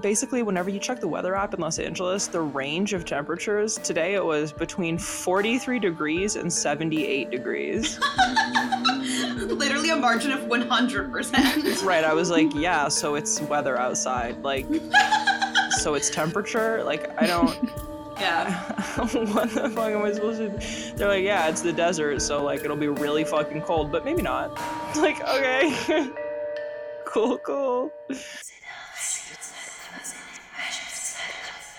basically, whenever you check the weather app in Los Angeles, the range of temperatures today it was between 43 degrees and 78 degrees. Literally a margin of 100%. right. I was like, yeah, so it's weather outside. Like, so it's temperature. Like, I don't. Yeah. what the fuck am I supposed to? They're like, yeah, it's the desert, so like it'll be really fucking cold, but maybe not. Like, okay. cool, cool.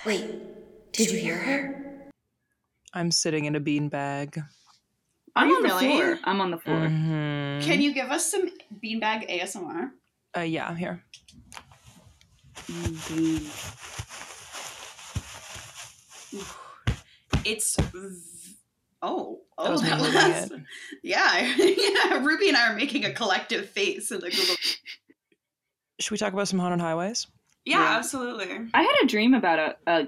Wait, did you hear her? I'm sitting in a beanbag. I'm you on the floor. I'm on the floor. Mhm. Can you give us some beanbag ASMR? Uh, yeah, I'm here. It's. v- Oh, That oh, was that moving was. Yeah, yeah. Ruby and I are making a collective face in the Google. Should we talk about some haunted highways? Yeah, Yeah. absolutely. I had a dream about a, a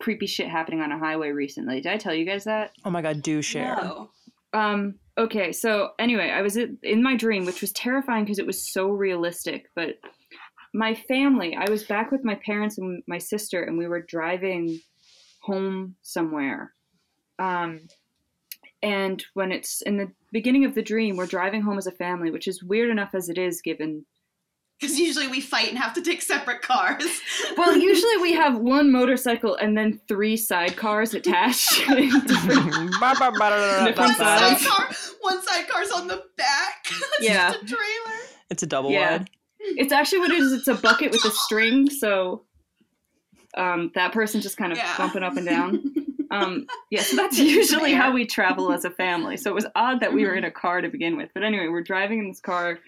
creepy shit happening on a highway recently. Did I tell you guys that? Oh my god, do share. No. Um. Okay. So anyway, I was in in my dream, which was terrifying because it was so realistic. But my family, I was back with my parents and my sister, and we were driving home somewhere. Um. And when it's in the beginning of the dream, we're driving home as a family, which is weird enough as it is, given Because usually we fight and have to take separate cars. Well, usually we have one motorcycle and then three sidecars attached. One ba, ba. sides. sidecar, one sidecar's on the back. It's Yeah. just a trailer. It's a double Yeah. wide. it's actually what it is. It's a bucket with a string, so um, that person just kind of Yeah. bumping up and down. Um, yeah, so that's usually how we travel as a family. So it was odd that we were in a car to begin with. But anyway, we're driving in this car,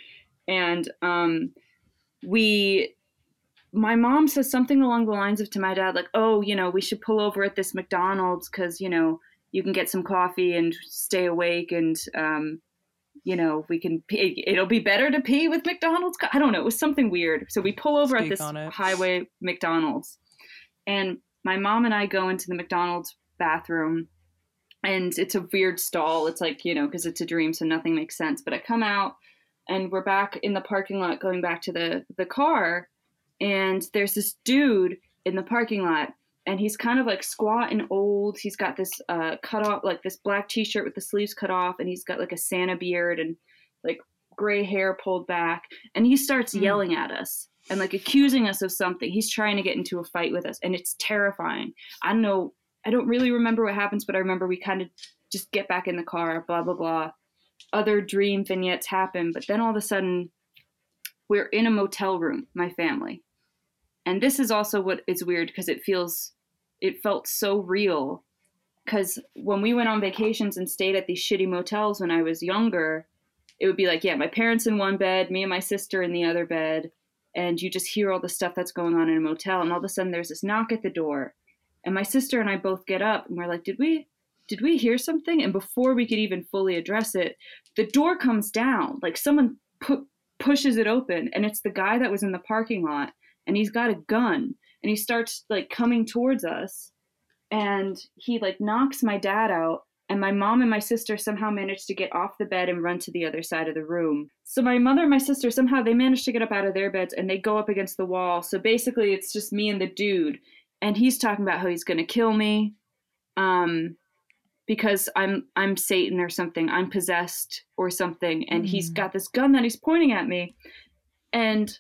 and um, we my mom says something along the lines of to my dad like oh you know we should pull over at this mcdonald's because you know you can get some coffee and stay awake and um, you know we can pee. it'll be better to pee with mcdonald's i don't know it was something weird. So we pull over at this highway mcdonald's. And my mom and i go into the mcdonald's bathroom and it's a weird stall. It's like you know because it's a dream so nothing makes sense. But i come out and we're back in the parking lot going back to the the car and there's this dude in the parking lot and he's kind of like squat and old. He's got this uh cut off like this black t-shirt with the sleeves cut off and he's got like a santa beard and like gray hair pulled back and he starts Hmm. yelling at us and like accusing us of something. He's trying to get into a fight with us and it's terrifying. I don't know i don't really remember what happens but i remember we kind of just get back in the car blah blah blah other dream vignettes happen but then all of a sudden we're in a motel room my family. And this is also what is weird because it feels it felt so real. Because when we went on vacations and stayed at these shitty motels when i was younger it would be like yeah my parents in one bed me and my sister in the other bed and you just hear all the stuff that's going on in a motel and all of a sudden there's this knock at the door and my sister and i both get up and we're like did we did we hear something? And before we could even fully address it the door comes down. Like someone pu- pushes it open and it's the guy that was in the parking lot and he's got a gun and he starts like coming towards us. And he like knocks my dad out and my mom and my sister somehow managed to get off the bed and run to the other side of the room. So my mother and my sister somehow they managed to get up out of their beds and they go up against the wall. So basically it's just me and the dude and he's talking about how he's going to kill me. Um because i'm i'm satan or something i'm possessed or something and he's got this gun that he's pointing at me and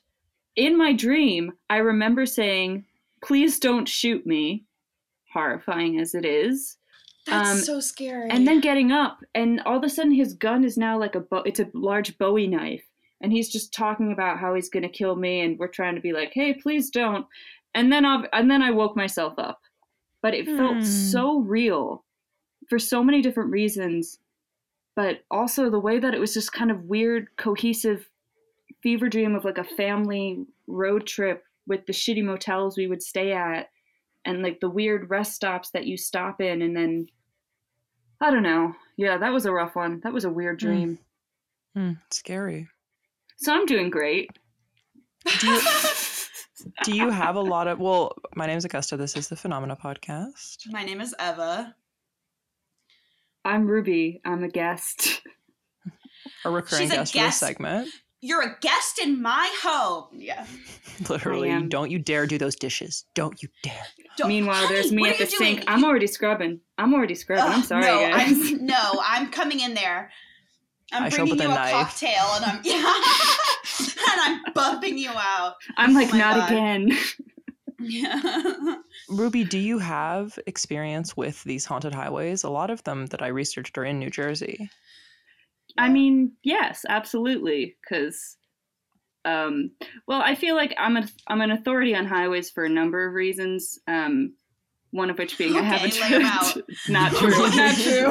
in my dream, I remember saying, please don't shoot me, horrifying as it is. That's Um, so scary. And then getting up, and all of a sudden his gun is now like a, bo- it's a large Bowie knife. And he's just talking about how he's going to kill me, and we're trying to be like, hey, please don't. And then, i and then I woke myself up. But it felt Hmm. so real for so many different reasons. But also the way that it was just kind of weird, cohesive fever dream of like a family road trip with the shitty motels we would stay at and like the weird rest stops that you stop in and then I don't know. Yeah, that was a rough one. That was a weird Mm. dream. Hmm, scary. So I'm doing great. Do you, do you have a lot of? Well, my name is Augusta. This is the Phenomena Podcast. My name is Eva. I'm Ruby. I'm a guest. A recurring She's a guest for this guest. segment. you're a guest in my home. Yeah. Literally, don't you dare do those dishes. Don't you dare. Don't- Meanwhile, Honey, there's me at the you sink. doing? I'm already scrubbing. I'm already scrubbing. I'm sorry, no, guys. I'm, no, I'm coming in there. I'm I bringing you a a, knife. cocktail, and I'm yeah, and I'm bumping you out. I'm like, Oh not God. again. Yeah. Ruby, do you have experience with these haunted highways? A lot of them that I researched are in New Jersey. I mean, yes, absolutely. Because, um, well, I feel like I'm a I'm an authority on highways for a number of reasons. Um, one of which being I Okay, haven't lay 'em out. not true, not true.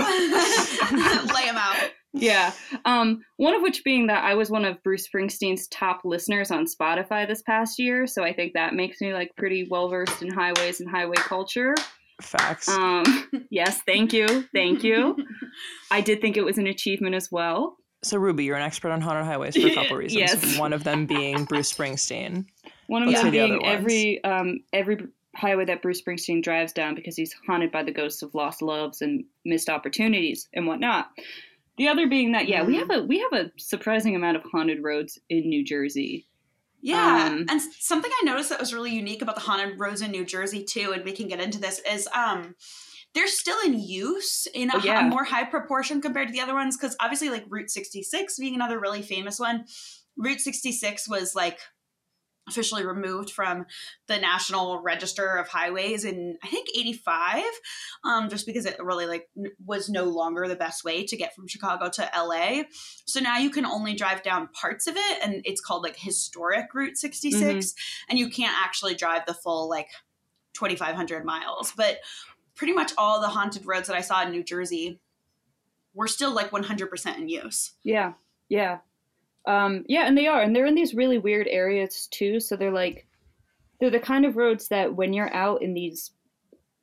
Lay them out. Yeah. Um, one of which being that I was one of Bruce Springsteen's top listeners on Spotify this past year, so I think that makes me like pretty well versed in highways and highway culture. Facts. Um, yes, thank you, thank you. I did think it was an achievement as well. so, Ruby, you're an expert on haunted highways for a couple reasons. Yes. One of them being Bruce Springsteen. One of Let's them the being other every um, every highway that Bruce Springsteen drives down because he's haunted by the ghosts of lost loves and missed opportunities and whatnot. The other being that yeah, we have a we have a surprising amount of haunted roads in New Jersey. Yeah, Um, and something I noticed that was really unique about the haunted roads in New Jersey too, and we can get into this is um, they're still in use in a, Oh, yeah. a more high proportion compared to the other ones. Because obviously, like Route sixty six being another really famous one, Route sixty six was like officially removed from the National Register of Highways in I think 85 um just because it really like n- was no longer the best way to get from Chicago to LA. So now you can only drive down parts of it and it's called like historic Route 66 and you can't actually drive the full like 2500 miles. But pretty much all the haunted roads that I saw in New Jersey were still like 100% in use. Yeah, yeah, um, yeah, and they are, and they're in these really weird areas too. So they're like they're the kind of roads that when you're out in these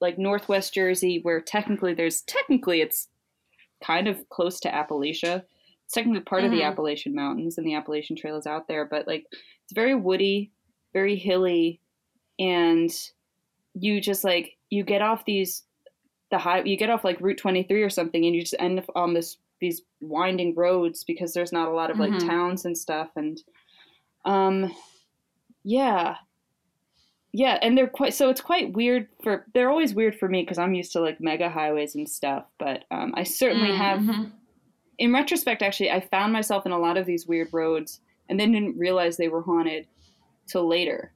like Northwest Jersey, where technically there's technically it's kind of close to Appalachia. It's technically part of the Mhm. Appalachian Mountains, and the Appalachian Trail is out there. But like, it's very woody, very hilly, and you just like you get off these the high you get off like Route 23 or something, and you just end up on this these winding roads because there's not a lot of like Mhm. towns and stuff, and um, yeah, yeah, and they're quite so it's quite weird for they're always weird for me because I'm used to like mega highways and stuff, but um, I certainly have Mhm. in retrospect, actually, I found myself in a lot of these weird roads and then didn't realize they were haunted till later.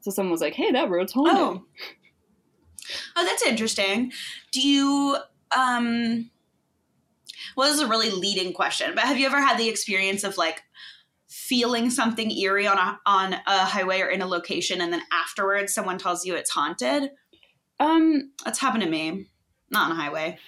So someone was like, "Hey, that road's haunted." Oh. Oh, that's interesting. Do you um well this is a really leading question, but have you ever had the experience of like feeling something eerie on a on a highway or in a location and then afterwards someone tells you it's haunted? Um, That's happened to me. Not on a highway.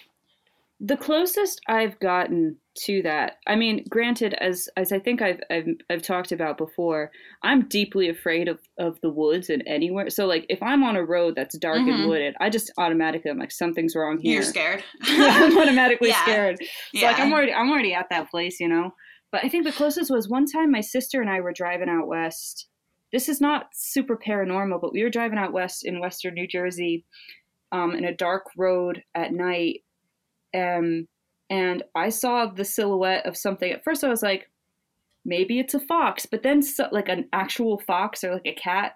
The closest I've gotten to that, I mean, granted, as as I think I've I've, I've talked about before, I'm deeply afraid of of the woods and anywhere. So like, if I'm on a road that's dark Mhm. and wooded, I just automatically I'm like, something's wrong here. You're scared. I'm automatically Yeah. scared. So yeah. like I'm already I'm already at that place, you know. But I think the closest was one time my sister and I were driving out west. This is not super paranormal, but we were driving out west in western New Jersey, um, in a dark road at night, um, and I saw the silhouette of something. At first, I was like, maybe it's a fox, but then so, like an actual fox or like a cat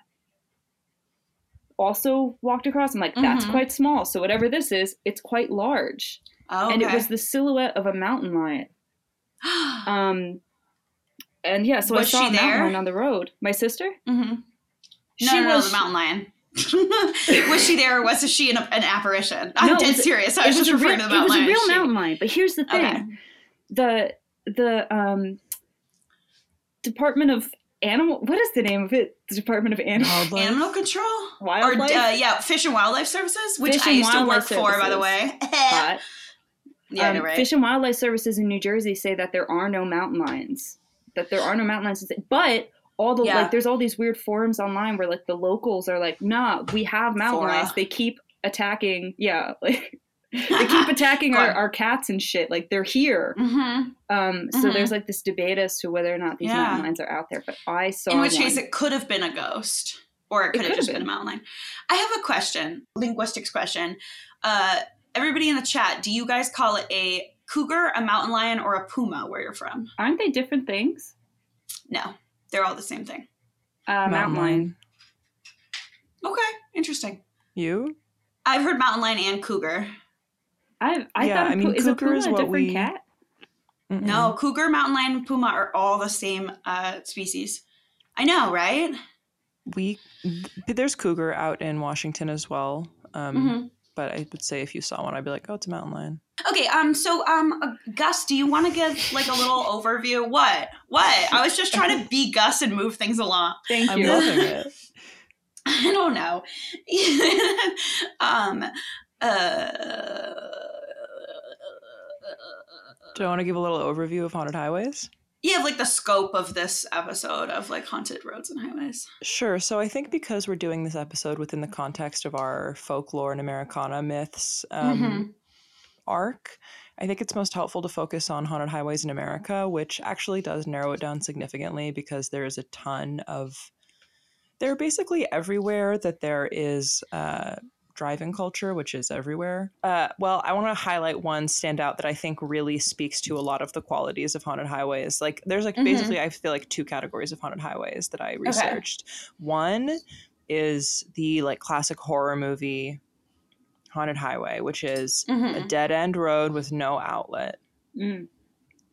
also walked across. I'm like, that's Mhm. quite small. So whatever this is, it's quite large oh, and it was the silhouette of a mountain lion. Um, and yeah, so Was I saw she a mountain lion on the road. My sister? hmm She No, no, no, was- the mountain lion. Was she there or was she an, an apparition? I'm No, dead was- serious. I it was, was just a real, referring to the it mountain was a lion. real She- mountain lion. But here's the thing: Okay. the the um Department of Animal. What is the name of it? The Department of Animal Wildlife? Animal control? Wildlife. Or, uh, yeah, Fish and Wildlife Services, which Fish I used to work Wildlife for, by the way. Hot. yeah, Um, no, right. Fish and Wildlife Services in New Jersey say that there are no mountain lions. That there are no mountain lions, but all the Yeah. like, there's all these weird forums online where like the locals are like, "Nah, we have mountain Fora. lions. They keep attacking. Yeah, like they keep attacking our, our cats and shit. Like they're here. hmm Um, so Mhm. there's like this debate as to whether or not these Yeah. mountain lions are out there. But I saw In which one. case, it could have been a ghost, or it could have could've just been. been. a mountain lion. I have a question, linguistics question. Uh, everybody in the chat, do you guys call it a cougar, a mountain lion, or a puma where you're from? aren't they different things? No, they're all the same thing. Uh, mountain lion. Okay, interesting. You? I've heard mountain lion and cougar. I I Yeah, thought I mean, is a cougar puma is a different we- cat? Mm-mm. No, cougar, mountain lion, and puma are all the same uh, species. I know, right? we there's cougar out in Washington as well. Um, Mhm. But I would say if you saw one, I'd be like, oh, it's a mountain lion. Okay, um, so um, uh, Gus, do you want to give like a little overview? What? What? I was just trying to be Gus and move things along. Thank you. I'm you. loving it. I don't know. um, uh, Do I want to give a little overview of haunted highways? You have like the scope of this episode of like haunted roads and highways. Sure. So I think because we're doing this episode within the context of our folklore and Americana myths um, Mhm. arc, I think it's most helpful to focus on haunted highways in America, which actually does narrow it down significantly because there is a ton of. They're basically everywhere that there is uh, driving culture, which is everywhere. Uh, well, I want to highlight one standout that I think really speaks to a lot of the qualities of haunted highways. Like, there's like Mhm. basically, I feel like two categories of haunted highways that I researched. One is the like classic horror movie haunted highway, which is a Mhm. dead end road with no outlet. Mm.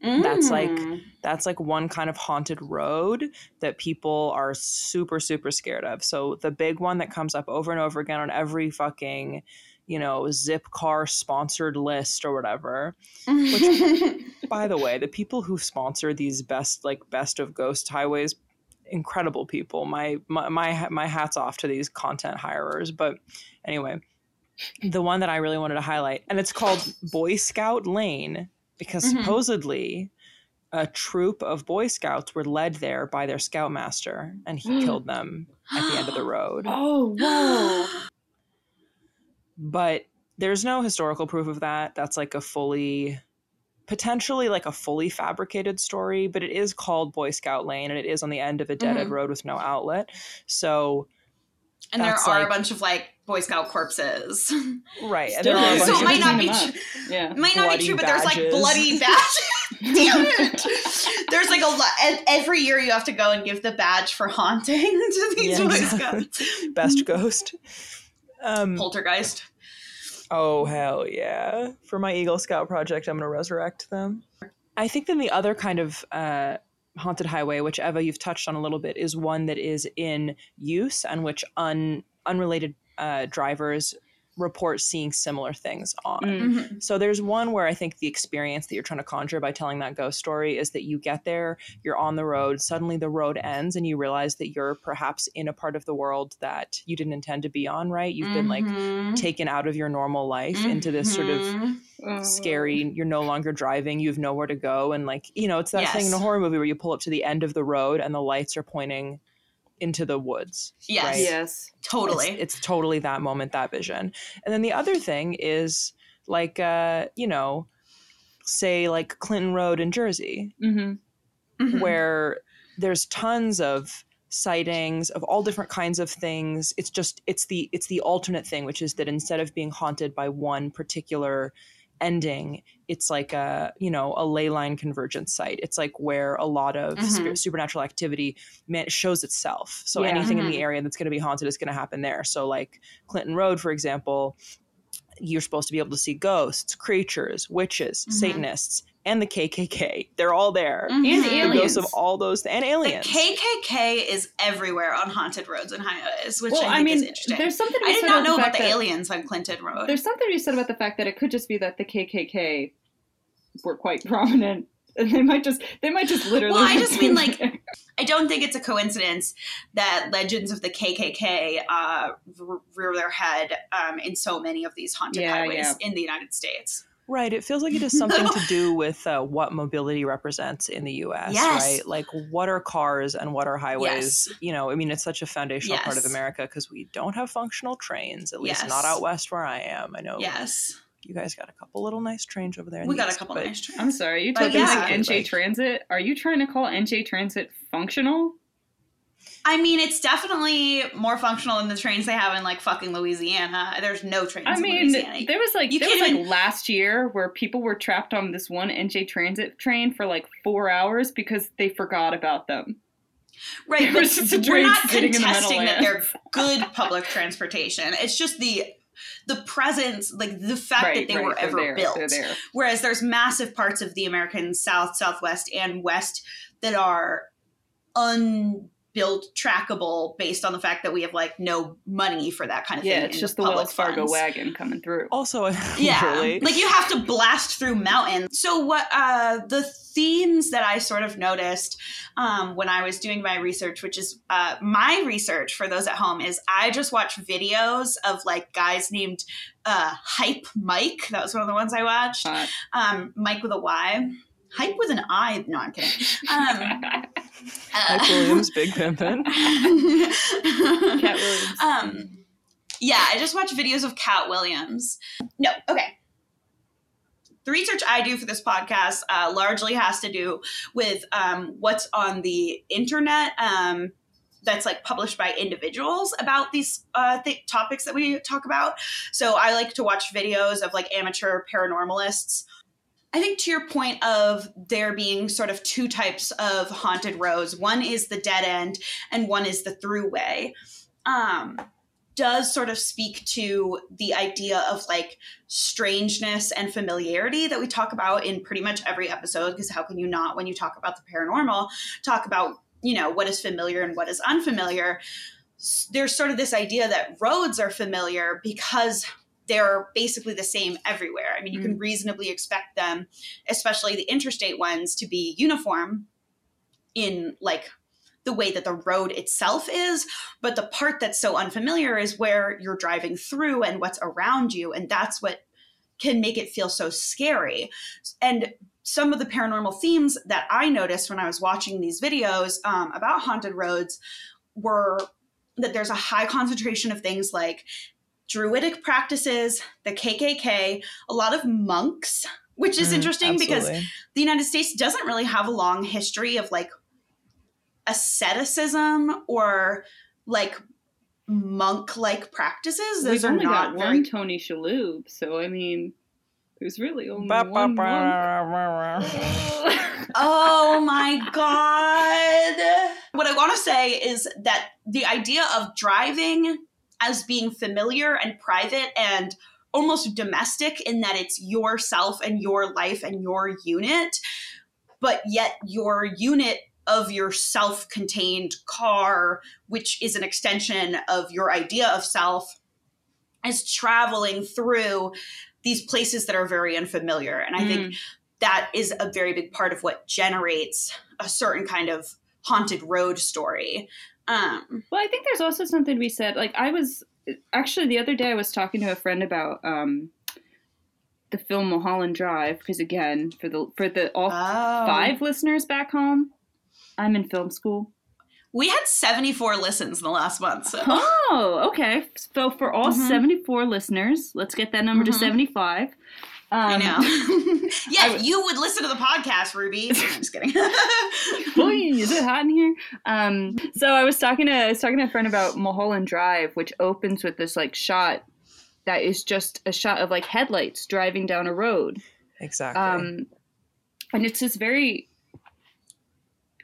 That's like- Mm. That's like one kind of haunted road that people are super, super scared of. So the big one that comes up over and over again on every fucking, you know, Zipcar sponsored list or whatever. Which by the way, the people who sponsor these best like best of ghost highways, incredible people. My my my, my hats off to these content hirers. But anyway, the one that I really wanted to highlight, and it's called Boy Scout Lane because Mhm. supposedly a troop of Boy Scouts were led there by their scoutmaster, and he killed them at the end of the road. Oh, whoa. but there's no historical proof of that. That's like a fully, potentially like a fully fabricated story, but it is called Boy Scout Lane and it is on the end of a dead end Mhm. road with no outlet. So, and there are like- a bunch of like Boy Scout corpses. right. And Still there are a is. bunch So it might not be them tr- Yeah. It might not Bloody be true, but there's like badges. bloody badges. Damn it! There's like a lot. Every year you have to go and give the badge for haunting to these Yeah, Boy. Scouts. best ghost. Um, Poltergeist. Oh hell yeah! For my Eagle Scout project, I'm gonna resurrect them. I think then the other kind of uh, haunted highway, which Eva you've touched on a little bit, is one that is in use and which un unrelated uh, drivers report seeing similar things on. Mm. Mhm. So there's one where I think the experience that you're trying to conjure by telling that ghost story is that you get there, you're on the road, suddenly the road ends, and you realize that you're perhaps in a part of the world that you didn't intend to be on. Right? You've been like Mhm. taken out of your normal life into this sort of Mhm. Oh. scary you're no longer driving you have nowhere to go and like you know it's that thing in a horror movie where you pull up to the end of the road and the lights are pointing into the woods Yes, right? Yes. totally. it's, it's totally that moment that vision and then the other thing is like uh you know say like clinton road in jersey Mm-hmm. Mhm. where there's tons of sightings of all different kinds of things it's just it's the it's the alternate thing which is that instead of being haunted by one particular ending it's like a you know a ley line convergence site it's like where a lot of sp- supernatural activity man- shows itself so Yeah. anything in Mhm. the area that's going to be haunted is going to happen there so like clinton road for example you're supposed to be able to see ghosts creatures witches Mhm. satanists and the kkk they're all there Mhm. And the aliens. ghosts of all those and aliens. The aliens. KKK is everywhere on haunted roads and highways, which Well, I I, mean, is interesting. there's something. I did said not know the about the that- aliens on Clinton Road. There's something you said about the fact that it could just be that the KKK were quite prominent. And they might just, they might just literally. Well, I just mean, like. I don't think it's a coincidence that legends of the KKK uh, rear their head um, in so many of these haunted Yeah, highways yeah. in the United States. Right. It feels like it has something to do with uh, what mobility represents in the U.S. Yes. Right. Like what are cars and what are highways? Yes. You know, I mean, it's such a foundational part of America because we don't have functional trains. At least Yes. not out west where I am. I know. Yes, You guys got a couple little nice trains over there. in we the got a couple but- nice trains. I'm sorry, you But told me yeah. like NJ Like- Transit. Are you trying to call NJ Transit functional? I mean, it's definitely more functional than the trains they have in like fucking Louisiana. There's no trains. I in mean, Louisiana. there was like You there was like even- last year where people were trapped on this one NJ Transit train for like four hours because they forgot about them. right, but was just a we're not in the that they're good public transportation. It's just the the presence, like the fact that they were ever there, built. Whereas there's massive parts of the American South, Southwest, and West that are unbuilt, trackable based on the fact that we have like no money for that kind of Yeah, thing. it's just the Wells Fargo funds. wagon coming through. Also, Yeah, literally, like you have to blast through mountains. So what uh, the themes that I sort of noticed um, when I was doing my research, which is uh, my research for those at home, is I just watch videos of like guys named uh, Hype Mike. That was one of the ones I watched. Um, Mike with a Y. Hype with an I. No, I'm kidding. Um, Mike uh, Williams, Big Pimpin'. Katt Williams. um, yeah, I just watch videos of Katt Williams. No, okay. The research I do for this podcast uh, largely has to do with um, what's on the internet um, that's like published by individuals about these uh, th- topics that we talk about. So I like to watch videos of like amateur paranormalists. I think to your point of there being sort of two types of haunted roads one is the dead end, and one is the throughway. Um, does sort of speak to the idea of like strangeness and familiarity that we talk about in pretty much every episode because how can you not when you talk about the paranormal talk about you know what is familiar and what is unfamiliar there's sort of this idea that roads are familiar because they're basically the same everywhere. I mean you can reasonably expect them especially the interstate ones to be uniform in like the way that the road itself is but the part that's so unfamiliar is where you're driving through and what's around you and that's what can make it feel so scary. And some of the paranormal themes that i noticed when i was watching these videos um, about haunted roads were that there's a high concentration of things like druidic practices the kkk a lot of monks which is Mm, interesting because the United States doesn't really have a long history of like asceticism or like monk like practices. Those We've are only not got very one Tony Shalhoub, so I mean, there's really only Ba- ba- one. ba-. Oh my god. What I want to say is that the idea of driving as being familiar and private and almost domestic in that it's yourself and your life and your unit, but yet your unit of your self contained car, which is an extension of your idea of self, is traveling through these places that are very unfamiliar. And I think mm. that is a very big part of what generates a certain kind of haunted road story. Um, Well, I think there's also something we said. Like I was actually the other day I was talking to a friend about um, the film Mulholland Drive because again for the for the all Oh. five listeners back home, I'm in film school. we had 74 listens in the last month. So. Oh, okay. So for all Mhm. 74 listeners, let's get that number to Mhm. 75. Um, I know. yeah, I- you would listen to the podcast, Ruby. I'm just kidding. Boy, is it hot in here? Um, so I was talking to I was talking to a friend about Mulholland Drive, which opens with this like shot that is just a shot of like headlights driving down a road. Exactly. Um, and it's this very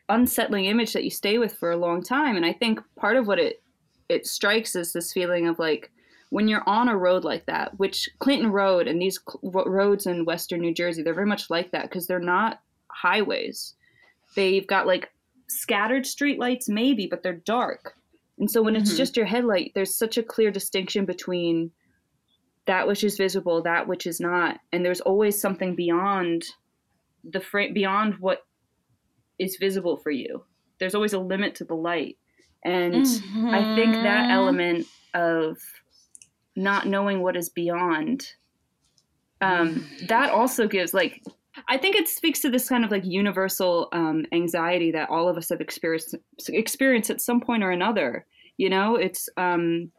unsettling image that you stay with for a long time. And I think part of what it it strikes is this feeling of like when you're on a road like that, which Clinton Road and these cl- roads in Western New Jersey, they're very much like that because they're not highways. They've got like scattered streetlights, maybe, but they're dark. And so when it's Mhm. just your headlight, there's such a clear distinction between that which is visible, that which is not, and there's always something beyond the frame, beyond what is visible for you. There's always a limit to the light, and I think that Mhm. element of not knowing what is beyond, um, that also gives like. I think it speaks to this kind of like universal um, anxiety that all of us have experienced experienced at some point or another. You know, it's um,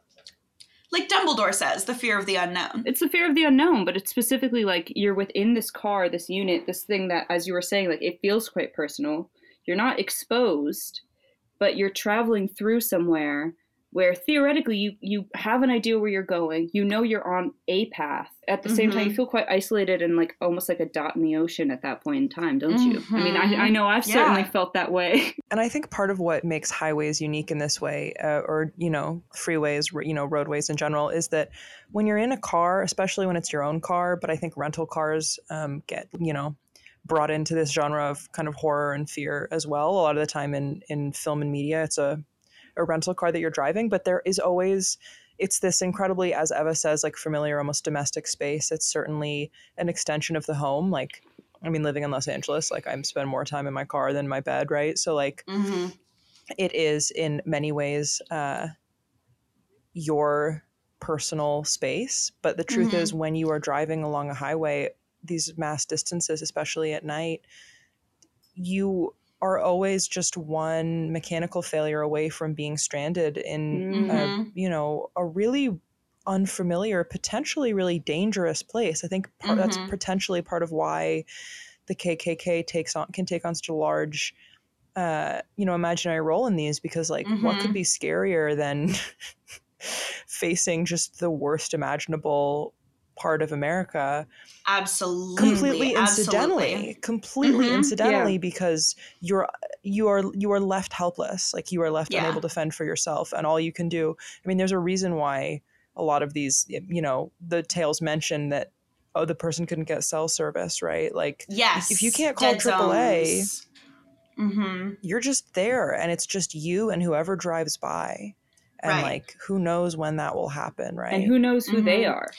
like Dumbledore says, the fear of the unknown. it's the fear of the unknown, but it's specifically like you're within this car, this unit, this thing that, as you were saying, like it feels quite personal. You're not exposed, but you're traveling through somewhere where theoretically you you have an idea where you're going you know you're on a path at the same time you Mhm. feel quite isolated and like almost like a dot in the ocean at that point in time don't you i mean I, I Mhm. know i've Yeah. certainly felt that way And I think part of what makes highways unique in this way, uh, or you know, freeways, you know, roadways in general, is that when you're in a car, especially when it's your own car, but I think rental cars um, get you know brought into this genre of kind of horror and fear as well. A lot of the time in in film and media, it's a a rental car that you're driving, but there is always it's this incredibly, as Eva says, like familiar, almost domestic space. It's certainly an extension of the home, like. I mean, living in Los Angeles, like I spend more time in my car than my bed, right? So, like, hmm it is in many ways uh, your personal space. But the truth Mhm. is, when you are driving along a highway, these mass distances, especially at night, you are always just one mechanical failure away from being stranded in, Mhm. a, you know, a really unfamiliar, potentially really dangerous place. I think part, that's Mhm. potentially part of why the KKK takes on can take on such a large uh, you know, imaginary role in these because like what could Mhm. be scarier than facing just the worst imaginable part of America Absolutely. completely incidentally Absolutely. completely Mhm. incidentally because you're you are you are left helpless like you are left Yeah. unable to fend for yourself and all you can do i mean there's a reason why a lot of these you know the tales mention that oh the person couldn't get cell service right like Yes. if you can't call AAA, Mm-hmm. you're just there and it's just you and whoever drives by and Right. like who knows when that will happen right and who knows who they Mhm. are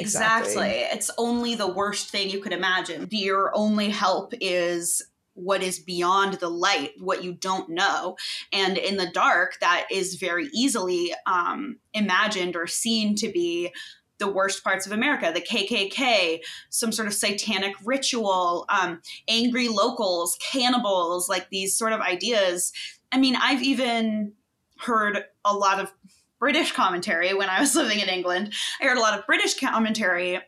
Exactly. Exactly. It's only the worst thing you could imagine. Your only help is what is beyond the light, what you don't know. And in the dark, that is very easily um, imagined or seen to be the worst parts of America the KKK, some sort of satanic ritual, um, angry locals, cannibals, like these sort of ideas. I mean, I've even heard a lot of British commentary when I was living in England. I heard a lot of British commentary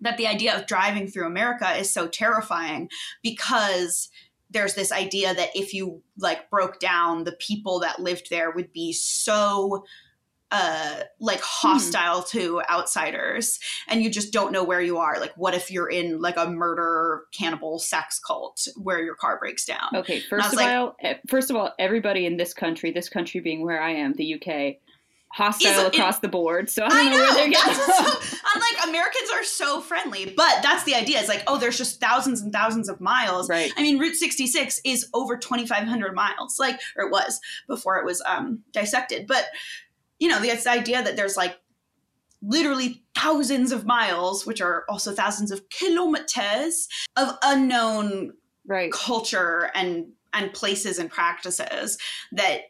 that the idea of driving through America is so terrifying because there's this idea that if you like broke down the people that lived there would be so uh like hostile to outsiders and you just don't know where you are. Like what if you're in like a murder cannibal sex cult where your car breaks down? Okay first of like- all eh, first of all everybody in this country this country being where i am the uk hostile Is it- across the board so I don't I know, know, where they're getting so, I'm like Americans are so friendly, but that's the idea. It's like, oh, there's just thousands and thousands of miles. right I mean, Route 66 is over 2,500 miles, like, or it was before it was um, dissected. But you know, this idea that there's like literally thousands of miles, which are also thousands of kilometers of unknown right culture and and places and practices that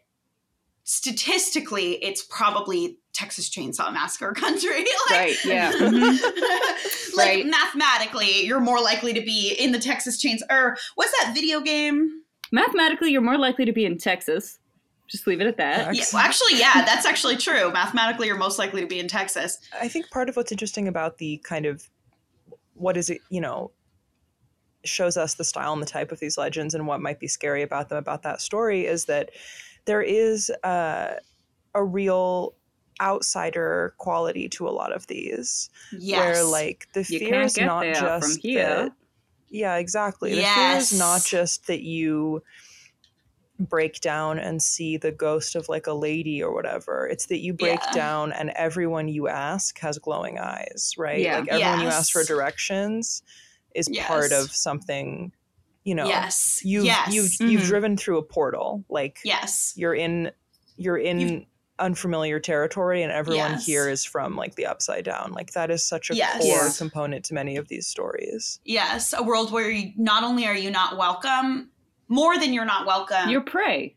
statistically it's probably Texas Chainsaw Massacre country. like, right yeah mhm. like Right. mathematically, you're more likely to be in the Texas Chains or what's that video game? mathematically you're more likely to be in texas just leave it at that Yeah, well, actually, yeah, that's actually true. Mathematically, you're most likely to be in Texas. I think part of what's interesting about the kind of what is it, you know, shows us the style and the type of these legends and what might be scary about them about that story is that there is uh, a real outsider quality to a lot of these Yes. where like the You fear is not just that yeah exactly. The fear is not just that you break down and see the ghost of like a lady or whatever. It's that you break Yeah. down and everyone you ask has glowing eyes right? Yeah. like everyone you ask for directions is part of something you know yes. you've yes. you've you've Mhm. driven through a portal like yes. you're in you're in You've- unfamiliar territory and everyone Yes. here is from like the upside down like that is such a Yes. core Yes. component to many of these stories Yes. A world where you, not only are you not welcome, more than you're not welcome. you're prey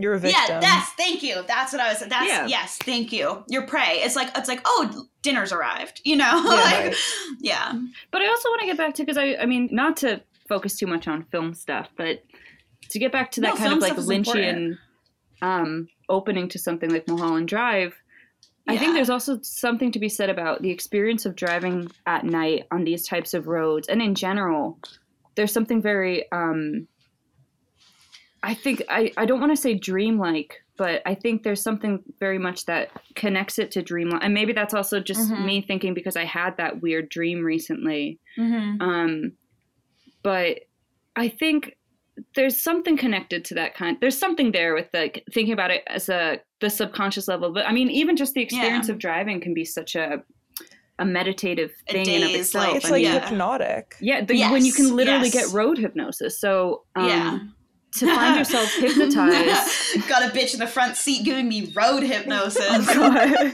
you're a victim Yeah, that's thank you. That's what I was. That's Yeah. yes, thank you. You're prey. It's like it's like oh, dinner's arrived. You know, Yeah, like right. yeah, But I also want to get back to because I, I mean, not to focus too much on film stuff, but to get back to that No, kind of like Lynchian um, opening to something like Mulholland Drive. I think there's also something to be said about the experience of driving at night on these types of roads, and in general, there's something very. Um, I think I, I don't want to say dreamlike, but I think there's something very much that connects it to dreamlike. And maybe that's also just Mhm. me thinking because I had that weird dream recently. Mm-hmm. Um, but I think there's something connected to that kind. There's something there with like thinking about it as a the subconscious level. But I mean, even just the experience Yeah. of driving can be such a a meditative A thing in of itself. It's and like yeah. hypnotic. yeah, the, when you can literally yes. get road hypnosis. So um, yeah. To find yourself hypnotized. Got a bitch in the front seat giving me road hypnosis. Oh,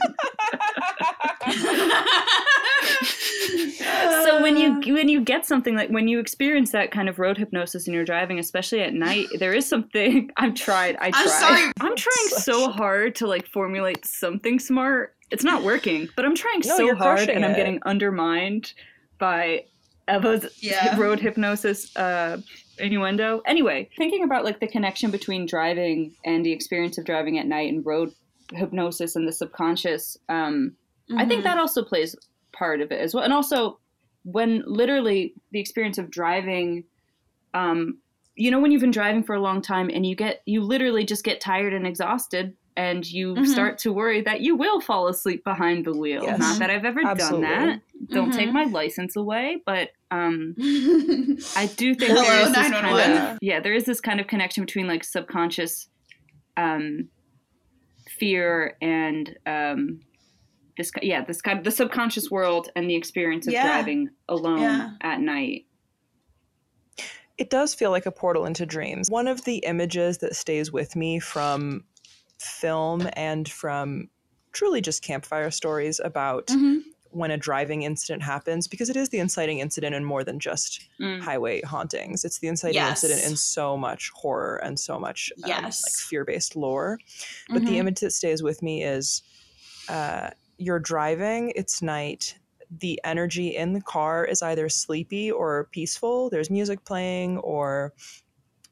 so when you when you get something like when you experience that kind of road hypnosis and you're driving, especially at night, there is something I've tried. I tried. I'm sorry. I'm trying so hard to like formulate something smart. It's not working, but I'm trying No, so hard, and I'm getting undermined by Eva's Yeah. road hypnosis uh, innuendo. Anyway, thinking about like the connection between driving and the experience of driving at night and road hypnosis and the subconscious. Um, I think Mhm. that also plays part of it as well. And also when literally the experience of driving um you know when you've been driving for a long time and you get you literally just get tired and exhausted and you Mhm. start to worry that you will fall asleep behind the wheel. Yes. Not that I've ever Absolutely. done that. Don't take Mhm. my license away, but um. I do think there is this kind of yeah, there is this kind of connection between like subconscious um fear and um this yeah, this kind of the subconscious world and the experience of Yeah. driving alone Yeah. at night. It does feel like a portal into dreams. One of the images that stays with me from film and from truly just campfire stories about Mhm. when a driving incident happens, because it is the inciting incident in more than just Mm. highway hauntings. It's the inciting Yes. incident in so much horror and so much um, Yes. like fear-based lore. But the Mhm. image that stays with me is uh, you're driving, it's night. The energy in the car is either sleepy or peaceful. There's music playing or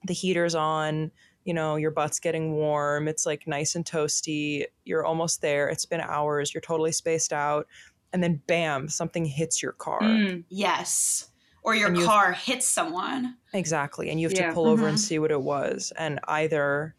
the heater's on. You know, your butt's getting warm. It's like nice and toasty. You're almost there. It's been hours. You're totally spaced out. And then, bam, something hits your car. Mm. Yes. Or your And you- car hits someone. Exactly. And you have Yeah. to pull over and Mhm. see what it was. And either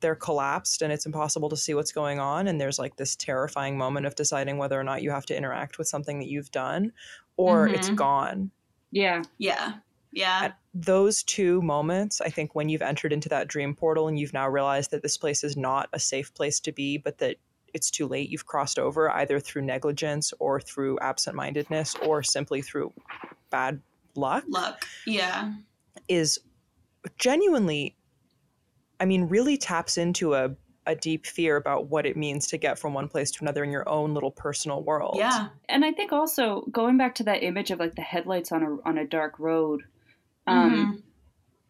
they're collapsed and it's impossible to see what's going on. And there's like this terrifying moment of deciding whether or not you have to interact with something that you've done or it's Mhm. gone. Yeah. Yeah. Yeah. At those two moments, I think when you've entered into that dream portal and you've now realized that this place is not a safe place to be, but that it's too late, you've crossed over either through negligence or through absent mindedness or simply through bad luck. Luck. Yeah. is genuinely i mean really taps into a, a deep fear about what it means to get from one place to another in your own little personal world Yeah. And I think also going back to that image of like the headlights on a on a dark road, um, Mhm.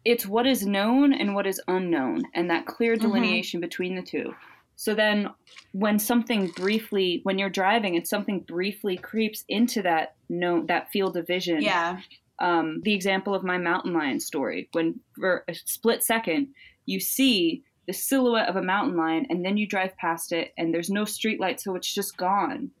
it's what is known and what is unknown, and that clear Mhm. delineation between the two. So then, when something briefly, when you're driving and something briefly creeps into that known that field of vision, Yeah. um, the example of my mountain lion story, when for a split second you see the silhouette of a mountain lion, and then you drive past it, and there's no street light, so it's just gone,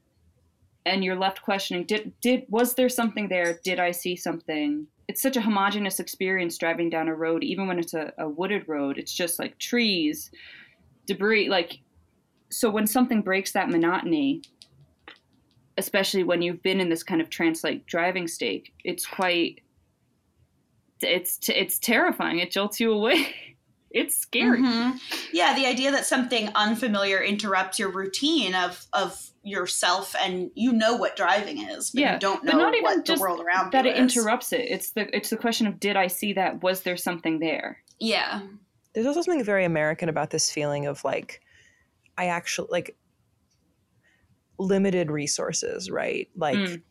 and you're left questioning: Did did was there something there? Did I see something? It's such a homogenous experience driving down a road, even when it's a, a wooded road. It's just like trees, debris, like. So when something breaks that monotony, especially when you've been in this kind of trance-like driving state, it's quite it's it's terrifying. It jolts you away. It's scary. Mhm. Yeah, the idea that something unfamiliar interrupts your routine of of yourself and you know what driving is, but Yeah, you don't but know not even what the just world around That you it is. interrupts it. It's the it's the question of did I see that? Was there something there? Yeah. there's also something very american about this feeling of like i actually like limited resources right like Mm.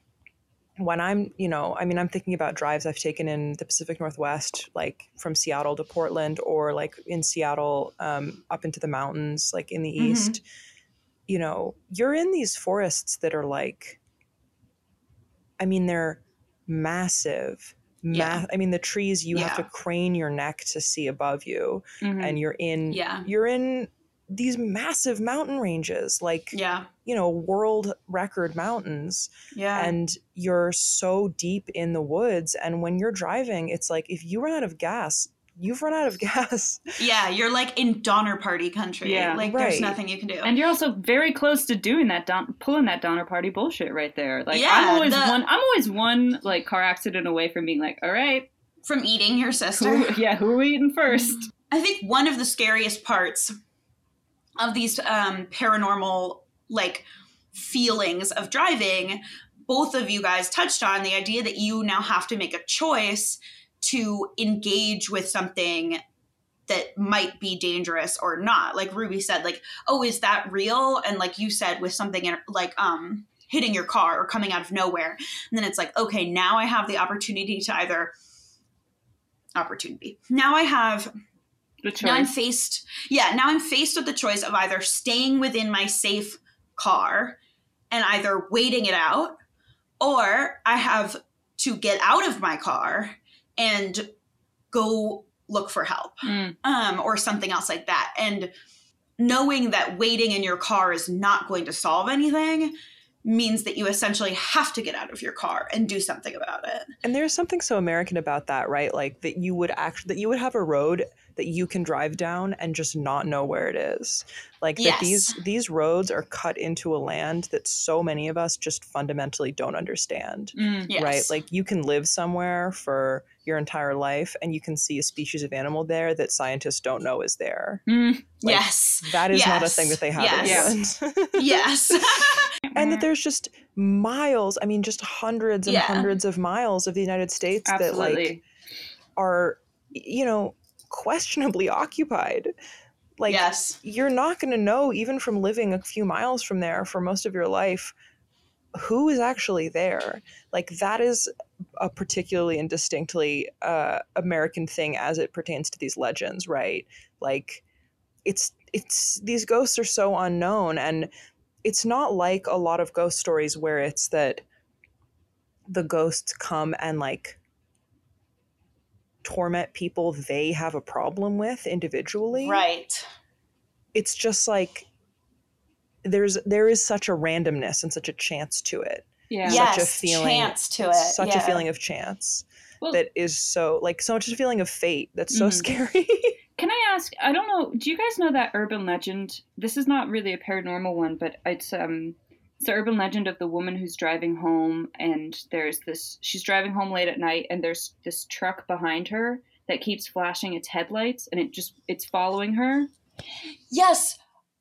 When i'm you know i mean i'm thinking about drives i've taken in the pacific northwest like from seattle to portland or like in seattle um, up into the mountains like in the Mhm. east you know you're in these forests that are like i mean they're massive Ma- Yeah. i mean the trees you have to crane your neck to see above you Mhm. and you're in Yeah. you're in these massive mountain ranges like Yeah. you know world record mountains Yeah. and you're so deep in the woods and when you're driving it's like if you run out of gas you've run out of gas. Yeah, you're like in Donner Party country. Yeah. like Right. there's nothing you can do. And you're also very close to doing that don- pulling that Donner Party bullshit right there. Like Yeah, I'm always the- one I'm always one like car accident away from being like, all right, From eating your sister. who, yeah, who are we eating first? I think one of the scariest parts of these um, paranormal like feelings of driving, both of you guys touched on the idea that you now have to make a choice to engage with something that might be dangerous or not. Like Ruby said, like, oh, is that real? And like you said, with something in, like um hitting your car or coming out of nowhere, and then it's like, okay, now I have the opportunity to either opportunity. Now I have now I'm faced, yeah, now I'm faced with the choice of either staying within my safe car and either waiting it out, or I have to get out of my car and go look for help, Mm. um, or something else like that. And knowing that waiting in your car is not going to solve anything means that you essentially have to get out of your car and do something about it. And there's something so American about that, right? Like that you would actually that you would have a road that you can drive down and just not know where it is. Like that these these roads are cut into a land that so many of us just fundamentally don't understand. Mm. Yes. Right? Like you can live somewhere for your entire life and you can see a species of animal there that scientists don't know is there. Mm. like, yes. That is not a thing that they have Yes. in England. Yes. and that there's just miles, I mean just hundreds and Yeah. hundreds of miles of the United States that like are you know questionably occupied. Like yes. you're not going to know even from living a few miles from there for most of your life who is actually there. Like that is a particularly and distinctly uh, american thing as it pertains to these legends right? Like it's it's these ghosts are so unknown and it's not like a lot of ghost stories where it's that the ghosts come and like torment people they have a problem with individually Right. it's just like there's there is such a randomness and such a chance to it Yeah. such a yes, feeling- chance to it. such a feeling of chance Well, that is so like so much a feeling of fate that's so Mhm. scary Can I ask? I don't know. Do you guys know that urban legend? This is not really a paranormal one, but it's um, it's the urban legend of the woman who's driving home, and there's this. She's driving home late at night, and there's this truck behind her that keeps flashing its headlights, and it just it's following her. Yes.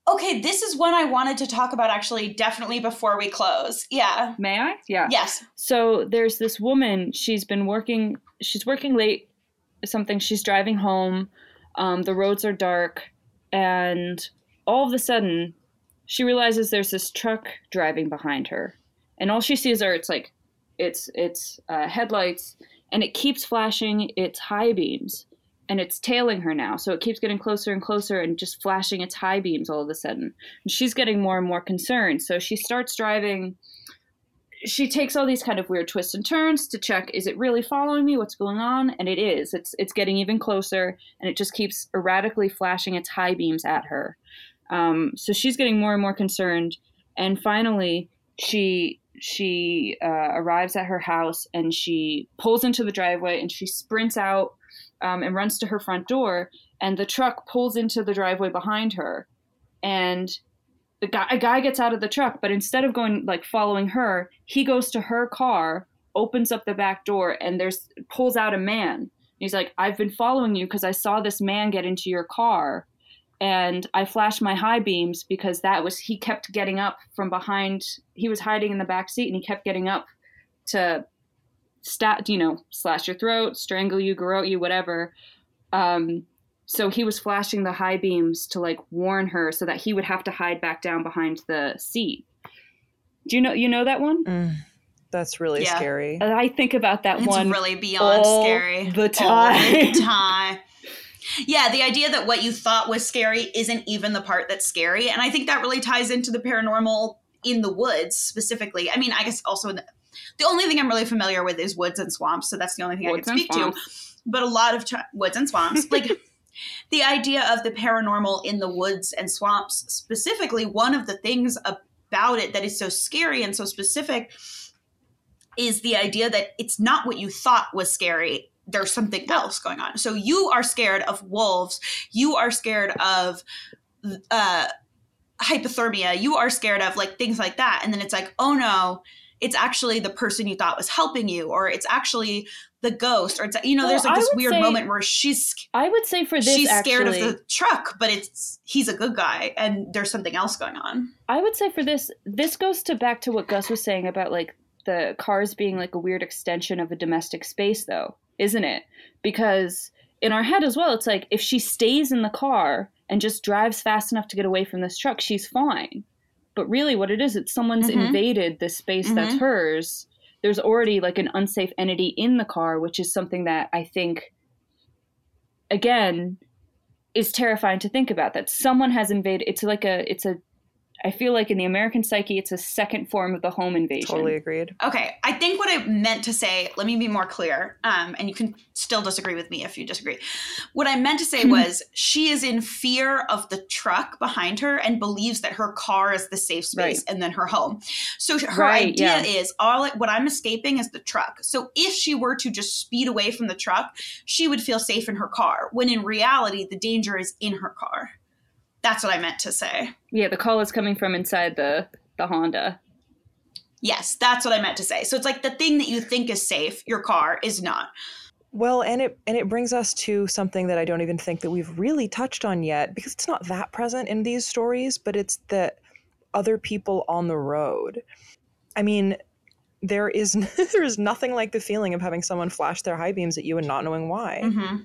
Okay, this is one I wanted to talk about actually definitely before we close. Yeah. May I? Yeah. Yes. So there's this woman. She's been working. She's working late. Something. She's driving home. Um, the roads are dark, and all of a sudden, she realizes there's this truck driving behind her, and all she sees are it's like, it's it's uh, headlights, and it keeps flashing its high beams, and it's tailing her now. So it keeps getting closer and closer, and just flashing its high beams all of a sudden. And she's getting more and more concerned. So she starts driving she takes all these kind of weird twists and turns to check is it really following me what's going on and it is it's it's getting even closer and it just keeps erratically flashing its high beams at her um, so she's getting more and more concerned. And finally she she uh, arrives at her house and she pulls into the driveway and she sprints out um, and runs to her front door. And the truck pulls into the driveway behind her. And the guy, a guy gets out of the truck, but instead of going like following her, he goes to her car, opens up the back door, and there's pulls out a man. He's like, "I've been following you because I saw this man get into your car, and I flashed my high beams because that was he kept getting up from behind. He was hiding in the back seat, and he kept getting up to stat, you know, slash your throat, strangle you, garrote you, whatever." Um, so he was flashing the high beams to like warn her so that he would have to hide back down behind the seat. Do you know you know that one? Mm, that's really Yeah. scary I think about that It's one really beyond all scary. the All the time. Yeah, the idea that what you thought was scary isn't even the part that's scary. And I think that really ties into the paranormal in the woods specifically. I mean, I guess also in the, the only thing I'm really familiar with is woods and swamps. So that's the only thing Woods I can speak to. But a lot of woods and swamps, like the idea of the paranormal in the woods and swamps specifically, one of the things about it that is so scary and so specific is the idea that it's not what you thought was scary there's something else going on. So you are scared of wolves. You are scared of uh, hypothermia. You are scared of like things like that. And then it's like, oh no, it's actually the person you thought was helping you, or it's actually the ghost, or it's you know, Well, there's like this weird say- moment where she's I would say for this, she's scared actually, of the truck, but it's he's a good guy, and there's something else going on. I would say for this, this goes to back to what Gus was saying about like the cars being like a weird extension of a domestic space, though, isn't it? Because in our head as well, it's like if she stays in the car and just drives fast enough to get away from this truck, she's fine. But really, what it is, it's someone's Mhm. invaded this space that's Mhm. hers. There's already like an unsafe entity in the car, which is something that I think, again, is terrifying to think about. That someone has invaded. It's like a, it's a I feel like in the American psyche, it's a second form of the home invasion. Totally agreed. Okay, I think what I meant to say, let me be more clear, um, and you can still disagree with me if you disagree. What I meant to say was she is in fear of the truck behind her and believes that her car is the safe space Right. and then her home. So her Right, idea yeah. is all what I'm escaping is the truck. So if she were to just speed away from the truck, she would feel safe in her car. When in reality, the danger is in her car. That's what I meant to say. Yeah, the call is coming from inside the the Honda. Yes, that's what I meant to say. So it's like the thing that you think is safe, your car is not. Well, and it and it brings us to something that I don't even think that we've really touched on yet because it's not that present in these stories, but it's that other people on the road. I mean, there is there is nothing like the feeling of having someone flash their high beams at you and not knowing why. Mm-hmm.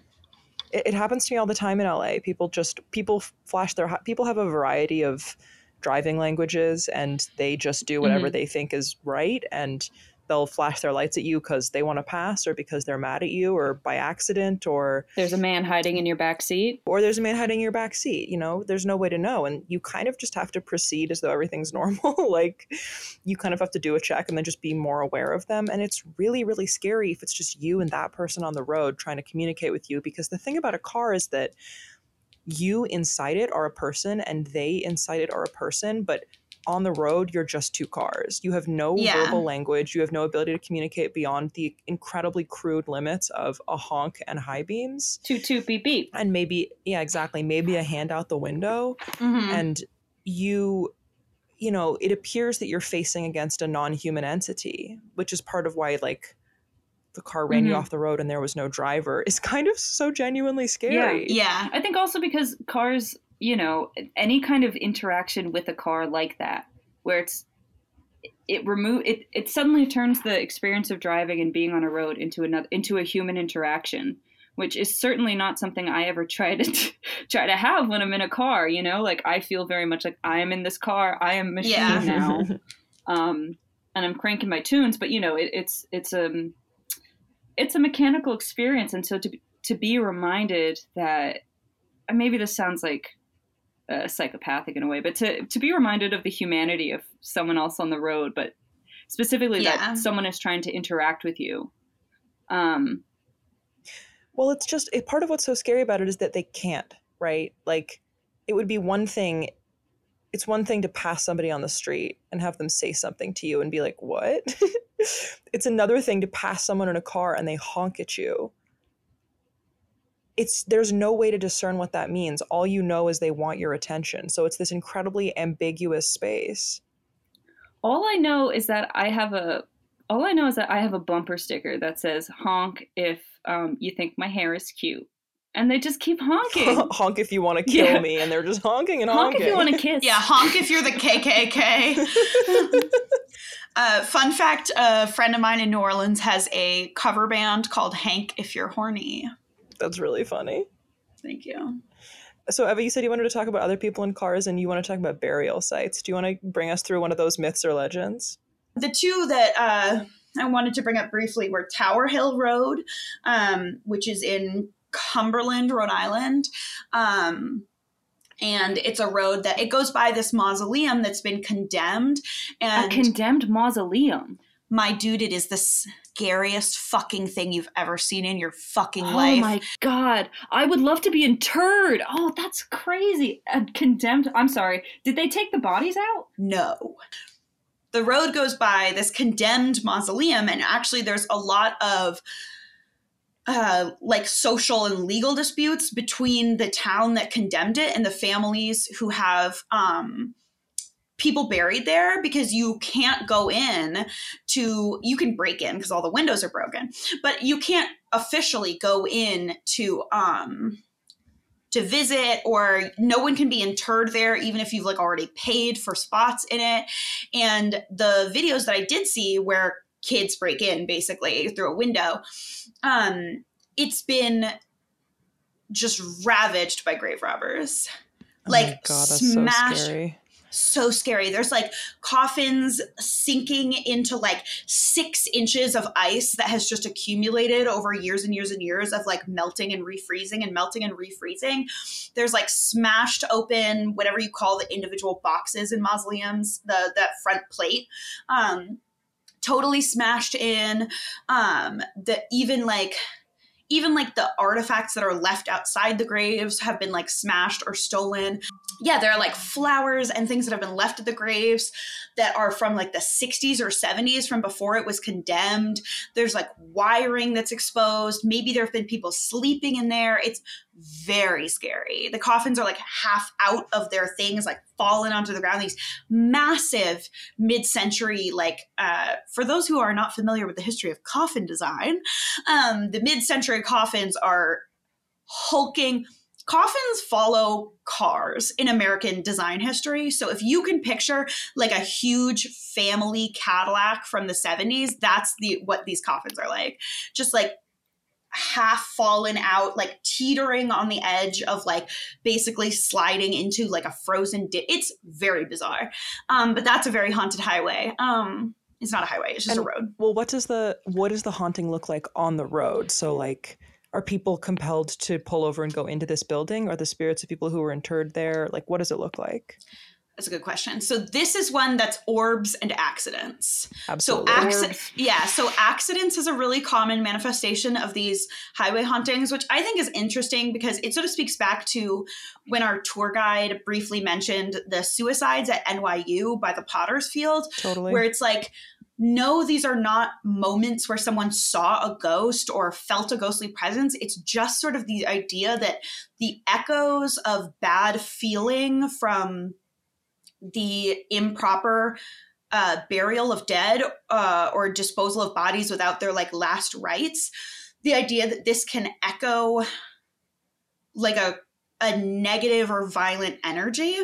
It, it happens to me all the time in LA. People just people flash their people have a variety of driving languages and they just do whatever mm-hmm. they think is right and they'll flash their lights at you because they want to pass or because they're mad at you or by accident or There's a man hiding in your back seat. or there's a man hiding in your back seat you know there's no way to know and you kind of just have to proceed as though everything's normal like you kind of have to do a check and then just be more aware of them and it's really really scary if it's just you and that person on the road trying to communicate with you because the thing about a car is that you inside it are a person and they inside it are a person but on the road you're just two cars you have no Yeah. verbal language you have no ability to communicate beyond the incredibly crude limits of a honk and high beams Toot toot beep beep. and maybe yeah exactly maybe a hand out the window Mm-hmm. and you you know it appears that you're facing against a non-human entity which is part of why like the car ran you Mhm. off the road and there was no driver is kind of so genuinely scary yeah. I think also because cars, you know, any kind of interaction with a car like that, where it's it remove it it suddenly turns the experience of driving and being on a road into another into a human interaction which is certainly not something i ever try to try to have when i'm in a car you know? Like i feel very much like i am in this car i am machine Yeah. now. Um and i'm cranking my tunes but you know it, it's it's um it's a mechanical experience. And so to to be reminded that maybe this sounds like uh, psychopathic in a way, but to to be reminded of the humanity of someone else on the road, but specifically Yeah. that someone is trying to interact with you. Um, well it's just it, part of what's so scary about it is that they can't right like it would be one thing it's one thing to pass somebody on the street and have them say something to you and be like what it's another thing to pass someone in a car and they honk at you it's there's no way to discern what that means all you know is they want your attention so it's this incredibly ambiguous space all I know is that I have a all I know is that I have a bumper sticker that says "honk if um, you think my hair is cute," and they just keep honking. honk if you want to kill Yeah. me and they're just honking and honk honking Honk if you want to kiss. Yeah, honk if you're the KKK. uh, fun fact a friend of mine in New Orleans has a cover band called Hank If You're Horny. That's really funny Thank you. So, Eva, you said you wanted to talk about other people in cars and you want to talk about burial sites. Do you want to bring us through one of those myths or legends? The two that uh, I wanted to bring up briefly were Tower Hill Road, um, which is in Cumberland, Rhode Island. Um, and it's a road that it goes by this mausoleum that's been condemned. and a And condemned mausoleum. my dude, it is the scariest fucking thing you've ever seen in your fucking Oh life. Oh my god, I would love to be interred. Oh, that's crazy. A condemned. I'm sorry. Did they take the bodies out? No. The road goes by this condemned mausoleum, and actually, there's a lot of uh, like social and legal disputes between the town that condemned it and the families who have um, people buried there because you can't go in to you can break in because all the windows are broken but you can't officially go in to um to visit or no one can be interred there even if you've like already paid for spots in it and the videos that i did see where kids break in basically through a window um it's been just ravaged by grave robbers Oh my like God, that's smashed so scary. So scary. There's like coffins sinking into like six inches of ice that has just accumulated over years and years and years of like melting and refreezing and melting and refreezing. There's like smashed open, whatever you call the individual boxes in mausoleums, the that front plate. Um, totally smashed in. Um, the even like even like the artifacts that are left outside the graves have been like smashed or stolen. Yeah, there are like flowers and things that have been left at the graves that are from like the 60s or 70s from before it was condemned. There's like wiring that's exposed. Maybe there have been people sleeping in there. It's very scary. The coffins are like half out of their things, like fallen onto the ground. These massive mid-century, like uh, for those who are not familiar with the history of coffin design, um, the mid-century coffins are hulking. Coffins follow cars in American design history. So if you can picture like a huge family Cadillac from the 70s, that's the what these coffins are like. Just like half fallen out, like teetering on the edge of like basically sliding into like a frozen dip. It's very bizarre. Um, but that's a very haunted highway. Um, it's not a highway, it's just And- a road. Well, what does the what does the haunting look like on the road? So like are people compelled to pull over and go into this building? Are the spirits of people who were interred there? Like what does it look like? That's a good question. So this is one that's orbs and accidents. Absolutely. So acci- yeah, so accidents is a really common manifestation of these highway hauntings, which I think is interesting because it sort of speaks back to when our tour guide briefly mentioned the suicides at NYU by the Potter's Field, totally. where it's like no these are not moments where someone saw a ghost or felt a ghostly presence. It's just sort of the idea that the echoes of bad feeling from the improper uh, burial of dead uh, or disposal of bodies without their like last rites. The idea that this can echo like a a negative or violent energy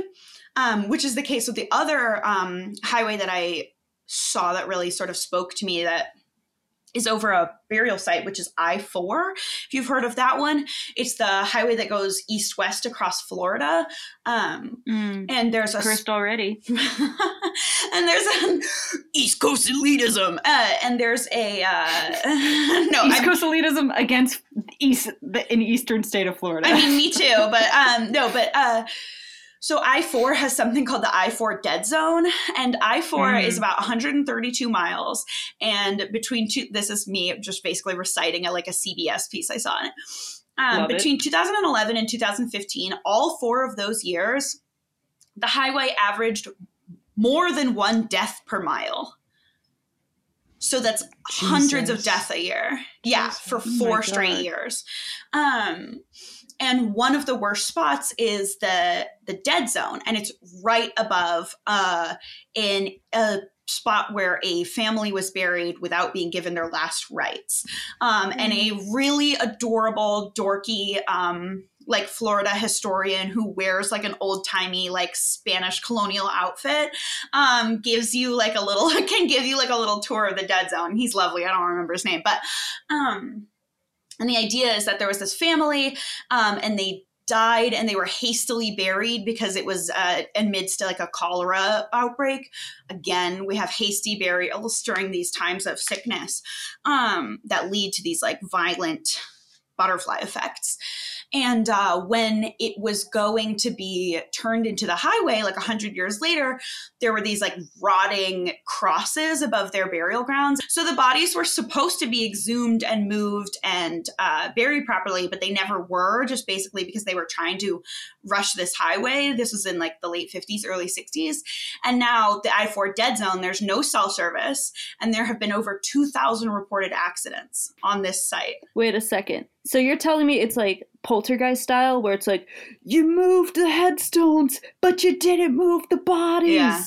um, which is the case with the other um, highway that i saw that really sort of spoke to me that is over a burial site, which is I 4. If you've heard of that one, it's the highway that goes east west across Florida. Um, Mm, and there's a cursed already. and there's an East Coast elitism, uh, and there's a uh, no, East I'm- Coast elitism against east the in eastern state of Florida. I mean, me too, but um, no, but uh, so I four has something called the I four dead zone, and I four Mm. is about 132 miles, and between two, this is me just basically reciting a like a CBS piece I saw in it. Um, Love it. between 2011 and 2015, all four of those years, the highway averaged more than one death per mile. So that's hundreds of deaths a year. Yeah, for Jesus. four Oh straight God. years. Um, and one of the worst spots is the the dead zone, and it's right above uh, in a spot where a family was buried without being given their last rites. Um, and a really adorable, dorky, um, like Florida historian who wears like an old timey, like Spanish colonial outfit, um, gives you like a little, can give you like a little tour of the dead zone. He's lovely. I don't remember his name, but, um, and the idea is that there was this family, um, and they died and they were hastily buried because it was uh, amidst like a cholera outbreak. Again, we have hasty burials during these times of sickness um, that lead to these like violent butterfly effects. And uh, when it was going to be turned into the highway, like 100 years later, there were these like rotting crosses above their burial grounds. So the bodies were supposed to be exhumed and moved and uh, buried properly, but they never were, just basically because they were trying to rush this highway. This was in like the late 50s, early 60s. And now the I 4 dead zone, there's no cell service, and there have been over 2,000 reported accidents on this site. Wait a second. So you're telling me it's like poltergeist style, where it's like you moved the headstones, but you didn't move the bodies. Yeah.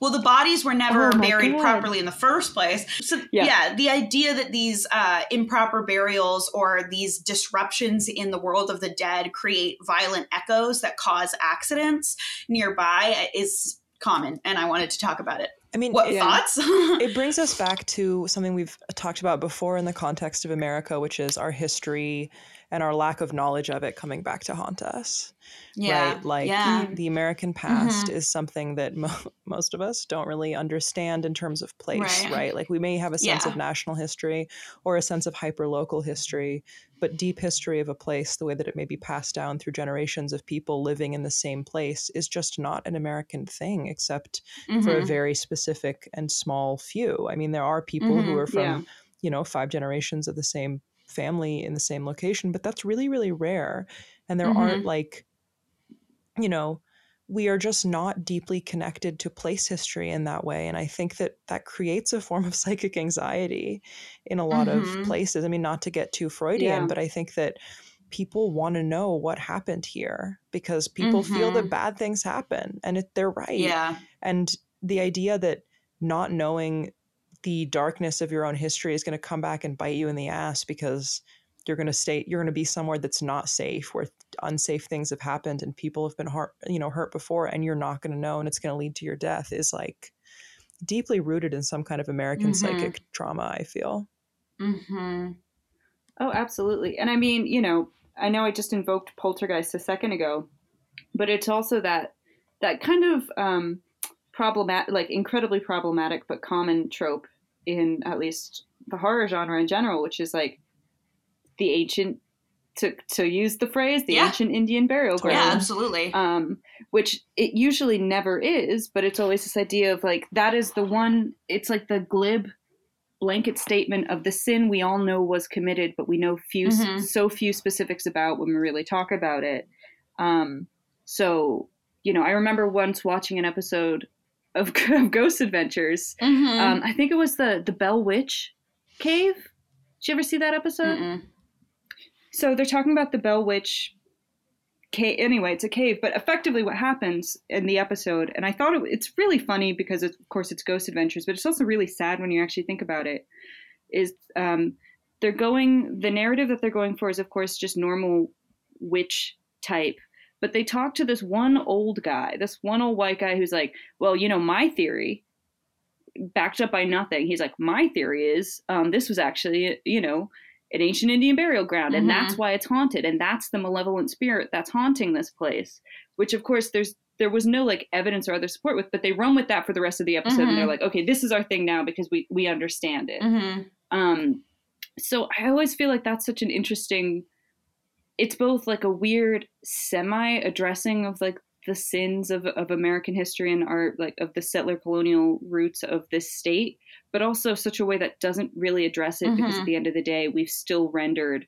Well, the bodies were never Oh buried God. properly in the first place. So, yeah, Yeah. the idea that these uh, improper burials or these disruptions in the world of the dead create violent echoes that cause accidents nearby is common, and I wanted to talk about it. I mean, What it, thoughts? it brings us back to something we've talked about before in the context of America, which is our history and our lack of knowledge of it coming back to haunt us. yeah, right? Like yeah, the American past is something that mo- most of us don't really understand in terms of place, Right. right? Like we may have a sense Yeah. of national history or a sense of hyper local history, but deep history of a place, the way that it may be passed down through generations of people living in the same place, is just not an American thing, except for a Mhm. very specific and small few. I mean, there are people who Mhm. are from, Yeah. you know, five generations of the same family in the same location, but that's really, really rare. And there aren't like, you know, we are just not deeply connected to place history in that way. And I think that that creates a form of psychic anxiety in a lot Mhm. of places. I mean, not to get too Freudian, Yeah. but I think that people want to know what happened here because people feel that Mhm. bad things happen and it, they're right yeah, and the idea that not knowing the darkness of your own history is going to come back and bite you in the ass because you're going to stay you're going to be somewhere that's not safe where unsafe things have happened and people have been hurt you know hurt before and you're not going to know and it's going to lead to your death is like deeply rooted in some kind of american Mhm. psychic trauma i feel mm-hmm. Oh, absolutely. And I mean, you know, I know I just invoked poltergeist a second ago, but it's also that that kind of um, problematic, like incredibly problematic but common trope in at least the horror genre in general, which is like the ancient to to use the phrase the Yeah. ancient Indian burial Totally. yeah, ground. absolutely. um, which it usually never is, but it's always this idea of like that is the one. It's like the glib blanket statement of the sin we all know was committed, but we know few Mhm. so few specifics about when we really talk about it. Um, so you know, I remember once watching an episode of, of Ghost Adventures. Mhm. Um, I think it was the the Bell Witch cave. Did you ever see that episode? Mm-mm. So they're talking about the Bell Witch cave. Anyway, it's a cave, but effectively what happens in the episode, and I thought it, it's really funny because it's, of course it's Ghost Adventures, but it's also really sad when you actually think about it. Is um, they're going the narrative that they're going for is of course just normal witch type, but they talk to this one old guy, this one old white guy who's like, well, you know, my theory. Backed up by nothing. He's like, my theory is um, this was actually, you know, an ancient Indian burial ground, and Mhm. that's why it's haunted, and that's the malevolent spirit that's haunting this place. Which, of course, there's there was no like evidence or other support with, but they run with that for the rest of the episode, and they're Mhm. like, okay, this is our thing now because we we understand it. Mhm. Um, so I always feel like that's such an interesting. It's both like a weird semi addressing of like the sins of of American history and art, like of the settler colonial roots of this state, but also such a way that doesn't really address it because Mhm. at the end of the day, we've still rendered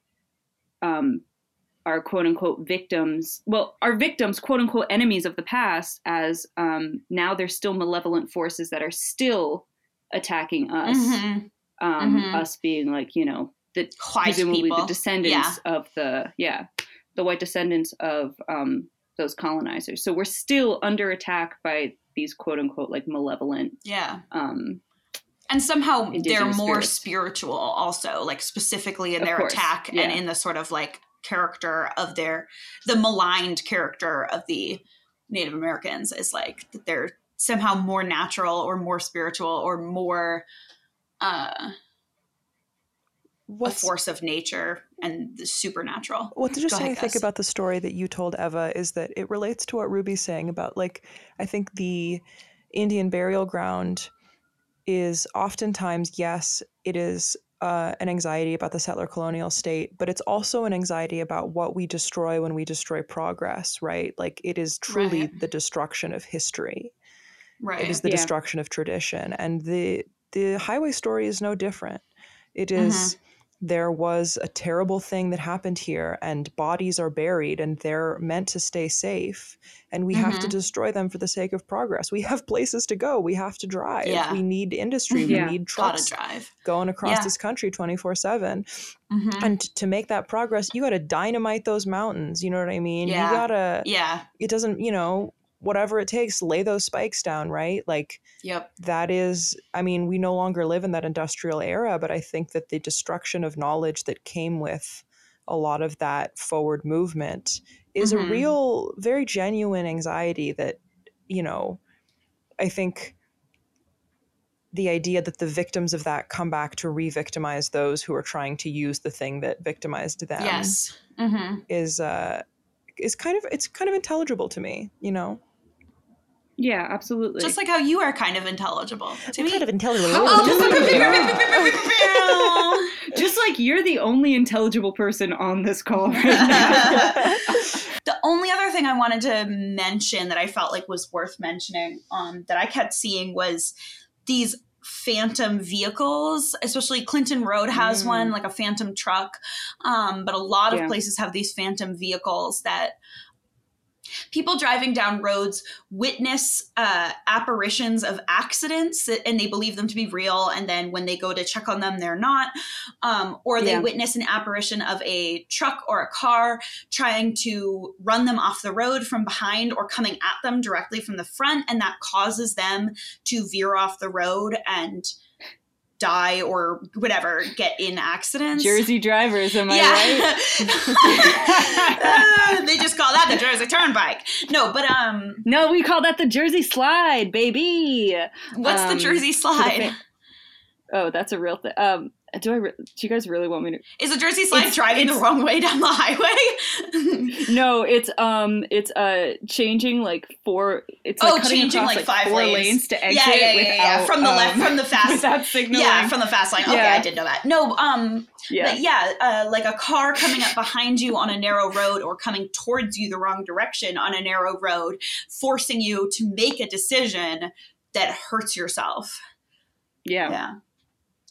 um our quote unquote victims, well, our victims, quote unquote enemies of the past, as um, now they're still malevolent forces that are still attacking us Mhm. um, Mhm. us being like you know the White presumably people. the descendants of the yeah the white descendants of um, those colonizers. So we're still under attack by these quote unquote like malevolent. Yeah. Um, And somehow they're more spirits. spiritual also, like specifically in Of their course, attack and in the sort of like character of their the maligned character of the Native Americans is like that they're somehow more natural or more spiritual or more uh a force of nature and the supernatural. What's interesting, ahead, I think, Gus. about the story that you told Eva is that it relates to what Ruby's saying about, like, I think the Indian burial ground is oftentimes, yes, it is uh, an anxiety about the settler colonial state, but it's also an anxiety about what we destroy when we destroy progress, right? Like it is truly Right. the destruction of history. Right. It is the Yeah. destruction of tradition, and the the highway story is no different. It is Mm-hmm. There was a terrible thing that happened here, and bodies are buried, and they're meant to stay safe, and we have to Mhm. destroy them for the sake of progress. We have places to go. We have to drive. Yeah. We need industry. Yeah. We need Gotta trucks drive. going across Yeah. this country 24 7 Mhm. and t- to make that progress you got to dynamite those mountains you know what i mean Yeah. you gotta Yeah. it doesn't you know whatever it takes lay those spikes down right like Yep. that is i mean we no longer live in that industrial era but i think that the destruction of knowledge that came with a lot of that forward movement is Mhm. a real very genuine anxiety that you know i think the idea that the victims of that come back to re-victimize those who are trying to use the thing that victimized them yes. Mm-hmm. is uh is kind of it's kind of intelligible to me you know Yeah, absolutely. Just like how you are kind of intelligible to me. intelligible Oh, just like you're the only intelligible person on this call right now. the only other thing I wanted to mention that I felt like was worth mentioning um, that I kept seeing was these phantom vehicles especially clinton road has Mm. one like a phantom truck um, but a lot of Yeah. places have these phantom vehicles that people driving down roads witness uh, apparitions of accidents and they believe them to be real and then when they go to check on them they're not um, or they Yeah. witness an apparition of a truck or a car trying to run them off the road from behind or coming at them directly from the front and that causes them to veer off the road and die or whatever get in accidents Jersey drivers, am I right? Uh, they just call that the Jersey Turnpike. No, but um, No, we call that the Jersey Slide, baby. what's Um, the Jersey to the Slide? fa- Oh, that's a real thing. Um, do I? Re- do you guys really want me to? Is a Jersey Slide It's- driving the wrong way down the highway? No, it's um, it's uh, changing like four. It's Oh, like cutting changing, across, like, five four lanes. lanes to exit yeah, yeah, yeah, yeah. From the left, um, from the fast. without signaling. yeah, from the fast line. Okay, Yeah. I did know that. No, um, yeah. but yeah, uh, like a car coming up behind you on a narrow road or coming towards you the wrong direction on a narrow road, forcing you to make a decision that hurts yourself. yeah. Yeah.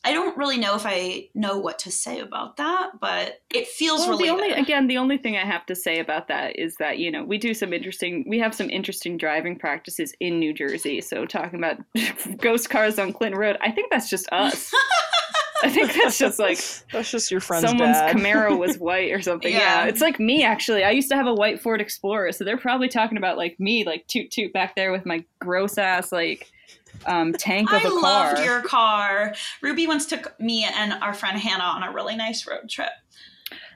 I don't really know if I know what to say about that, but it feels Well, really the only again, the only thing I have to say about that is that you know we do some interesting, we have some interesting driving practices in New Jersey. So talking about ghost cars on Clinton Road, I think that's just us. I think that's just like that's just your friend's someone's dad. Camaro was white or something. Yeah. Yeah. it's like me actually. I used to have a white Ford Explorer, so they're probably talking about like me, like toot toot back there with my gross ass like um tank of I a car. I loved your car. Ruby once took me and our friend Hannah on a really nice road trip.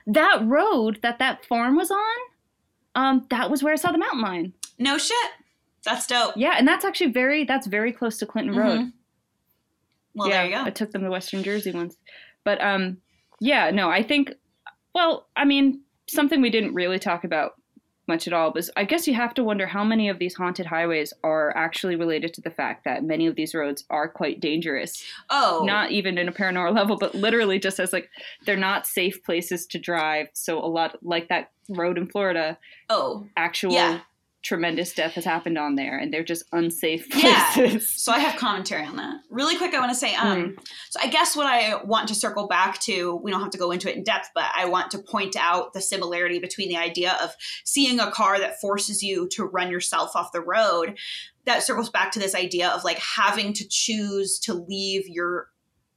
that road that that farm was on. Um, that was where I saw the mountain lion. No shit. That's dope. Yeah, and that's actually very that's very close to Clinton Road. Mhm. Well, yeah, there you go. I took them to Western Jersey once. But um yeah, no, I think well, I mean, something we didn't really talk about much at all was I guess you have to wonder how many of these haunted highways are actually related to the fact that many of these roads are quite dangerous. oh, Not even in a paranormal level, but literally just as like they're not safe places to drive. So a lot like that road in Florida, oh. actual Yeah. Tremendous death has happened on there and they're just unsafe places. Yeah. So I have commentary on that. Really quick, I want to say, um, Hmm. so I guess what I want to circle back to, we don't have to go into it in depth, but I want to point out the similarity between the idea of seeing a car that forces you to run yourself off the road. That circles back to this idea of like having to choose to leave your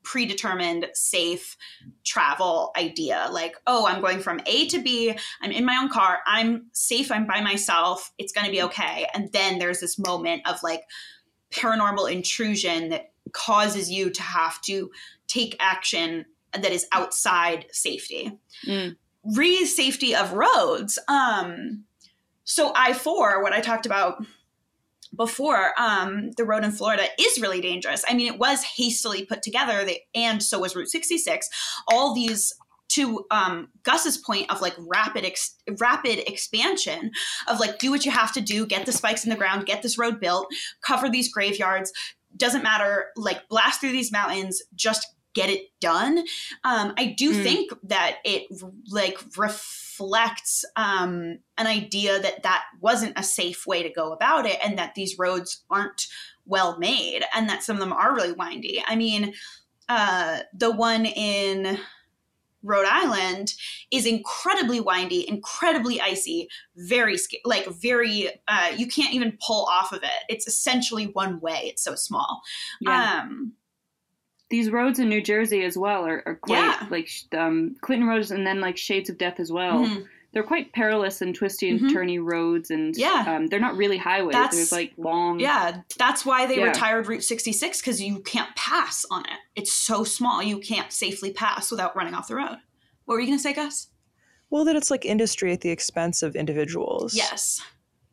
predetermined safe travel idea like oh i'm going from a to b i'm in my own car i'm safe i'm by myself it's going to be okay and then there's this moment of like paranormal intrusion that causes you to have to take action that is outside safety. Mm. Re safety of roads. Um, so I four, what I talked about before, um, the road in Florida is really dangerous. I mean, it was hastily put together, they, and so was Route 66. All these to um, Gus's point of like rapid ex- rapid expansion of like do what you have to do, get the spikes in the ground, get this road built, cover these graveyards. Doesn't matter, like blast through these mountains, just get it done. Um, I do Mm. think that it like reflects um, an idea that that wasn't a safe way to go about it, and that these roads aren't well made, and that some of them are really windy. I mean, uh, the one in Rhode Island is incredibly windy, incredibly icy, very like very uh, you can't even pull off of it. It's essentially one way. It's so small. Yeah. Um, These roads in New Jersey as well are, are quite Yeah. like um, Clinton roads and then like Shades of Death as well. mhm. They're quite perilous and twisty and Mhm. turny roads, and Yeah. um, they're not really highways. That's- There's like long. Yeah, that's why they Yeah. retired Route 66 because you can't pass on it. It's so small, you can't safely pass without running off the road. What were you going to say, Gus? Well, that it's like industry at the expense of individuals. Yes.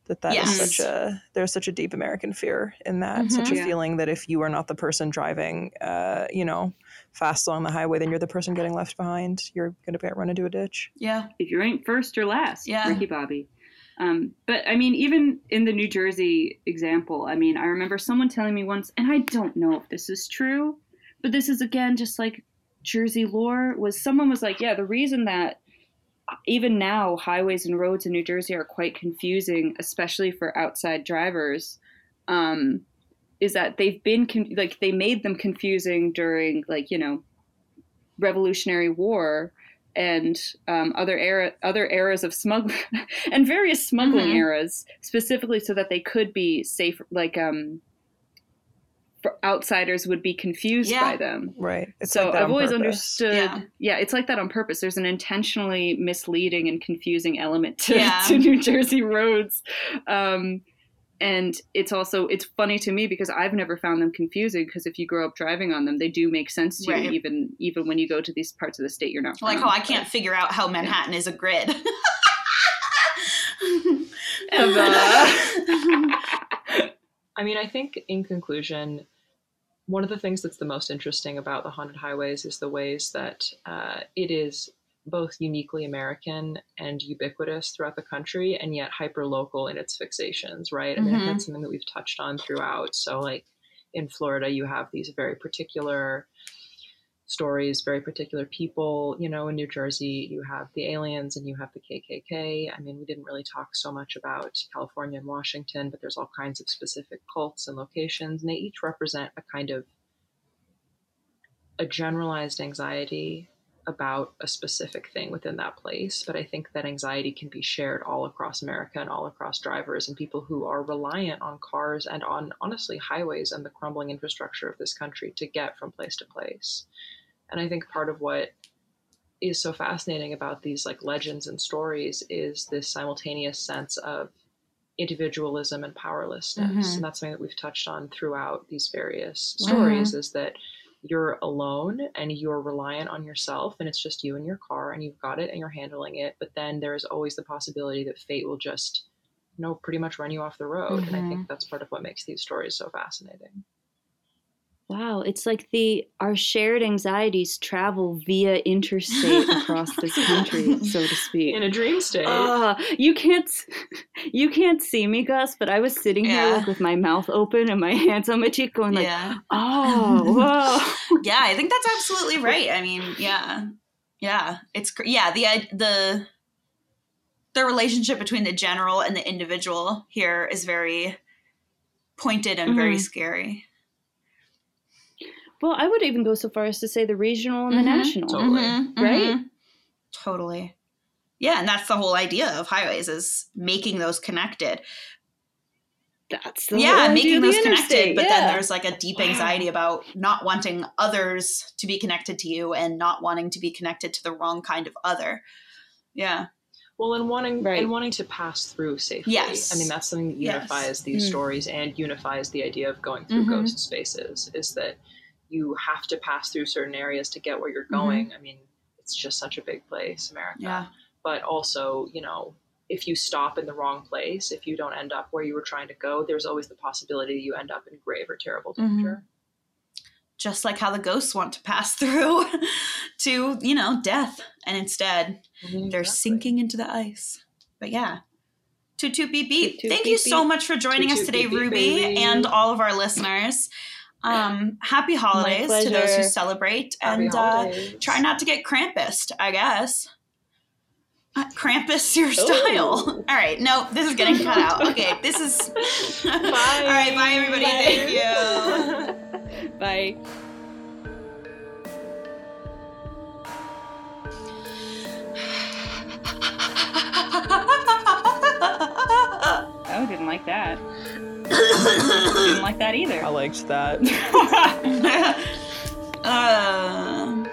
That that is Yes. such a there's such a deep American fear in that. Such a Mhm. Yeah. feeling that if you are not the person driving, uh, you know, fast along the highway, then you're the person getting left behind. You're going to get run into a ditch. Yeah. If you ain't first or last, Yeah. Ricky Bobby. Um, but I mean, even in the New Jersey example, I mean, I remember someone telling me once, and I don't know if this is true, but this is again just like Jersey lore. Was someone was like, yeah, the reason that even now highways and roads in New Jersey are quite confusing, especially for outside drivers, um, is that they've been con- like they made them confusing during like you know Revolutionary War and um, other era other eras of smuggling and various smuggling Mhm. eras specifically so that they could be safe like um outsiders would be confused Yeah. by them Right. It's so like that I've on always purpose. understood. Yeah. Yeah. it's like that on purpose. There's an intentionally misleading and confusing element to, Yeah. to New Jersey roads, um, and it's also it's funny to me because I've never found them confusing. Because if you grow up driving on them, they do make sense to Right. you, even even when you go to these parts of the state you're not. Like from. how I can't figure out how Manhattan is a grid. I mean, I think in conclusion, one of the things that's the most interesting about the haunted highways is the ways that uh, it is both uniquely American and ubiquitous throughout the country, and yet hyper local in its fixations, right? I mean, that's something that we've touched on throughout. So, like in Florida, you have these very particular stories, very particular people. You know, in New Jersey, you have the aliens and you have the KKK. I mean, we didn't really talk so much about California and Washington, but there's all kinds of specific cults and locations, and they each represent a kind of a generalized anxiety about a specific thing within that place. But I think that anxiety can be shared all across America and all across drivers and people who are reliant on cars and on honestly highways and the crumbling infrastructure of this country to get from place to place. And I think part of what is so fascinating about these like legends and stories is this simultaneous sense of individualism and powerlessness. Mhm. And that's something that we've touched on throughout these various stories is that you're alone and you're reliant on yourself and it's just you and your car and you've got it and you're handling it. But then there's always the possibility that fate will just you know pretty much run you off the road. And I think that's part of what makes these stories so fascinating. Wow, it's like the our shared anxieties travel via interstate across this country, so to speak. In a dream state. Ah, you can't you can't see me, Gus, but I was sitting here like with my mouth open and my hands on my cheek going like, yeah. oh, whoa. yeah, I think that's absolutely right. I mean, yeah, yeah, it's cr- yeah the the the relationship between the general and the individual here is very pointed and very Mhm. scary. Well, I would even go so far as to say the regional and the Mhm. national. Totally. Mhm, Right? mhm. Totally. Yeah, and that's the whole idea of highways is making those connected. That's the yeah, whole making of the those connected, but yeah. then there's like a deep anxiety about not wanting others to be connected to you and not wanting to be connected to the wrong kind of other. Yeah. Well, and wanting Right. and wanting to pass through safely. Yes. I mean that's something that Yes. unifies these Mm. stories and unifies the idea of going through Mhm. ghost spaces. Is that you have to pass through certain areas to get where you're Mhm. going. I mean, it's just such a big place, America. Yeah. But also, you know, if you stop in the wrong place, if you don't end up where you were trying to go, there's always the possibility you end up in grave or terrible Mhm. danger. Just like how the ghosts want to pass through to, you know, death. And instead mean, they're exactly. sinking into the ice. But yeah. Toot toot beep beep. Toot toot Thank you so beep. much for joining Toot us today, beep beep, Ruby, baby. and all of our listeners. Um, happy holidays to those who celebrate, Happy and uh, try not to get Krampus. I guess. Uh, Krampus your style. Ooh. All right, no, this is getting cut out. Okay, this is. Bye. All right, bye everybody. Thank you. Bye. Oh, didn't like that. Didn't like that either. I liked that. uh,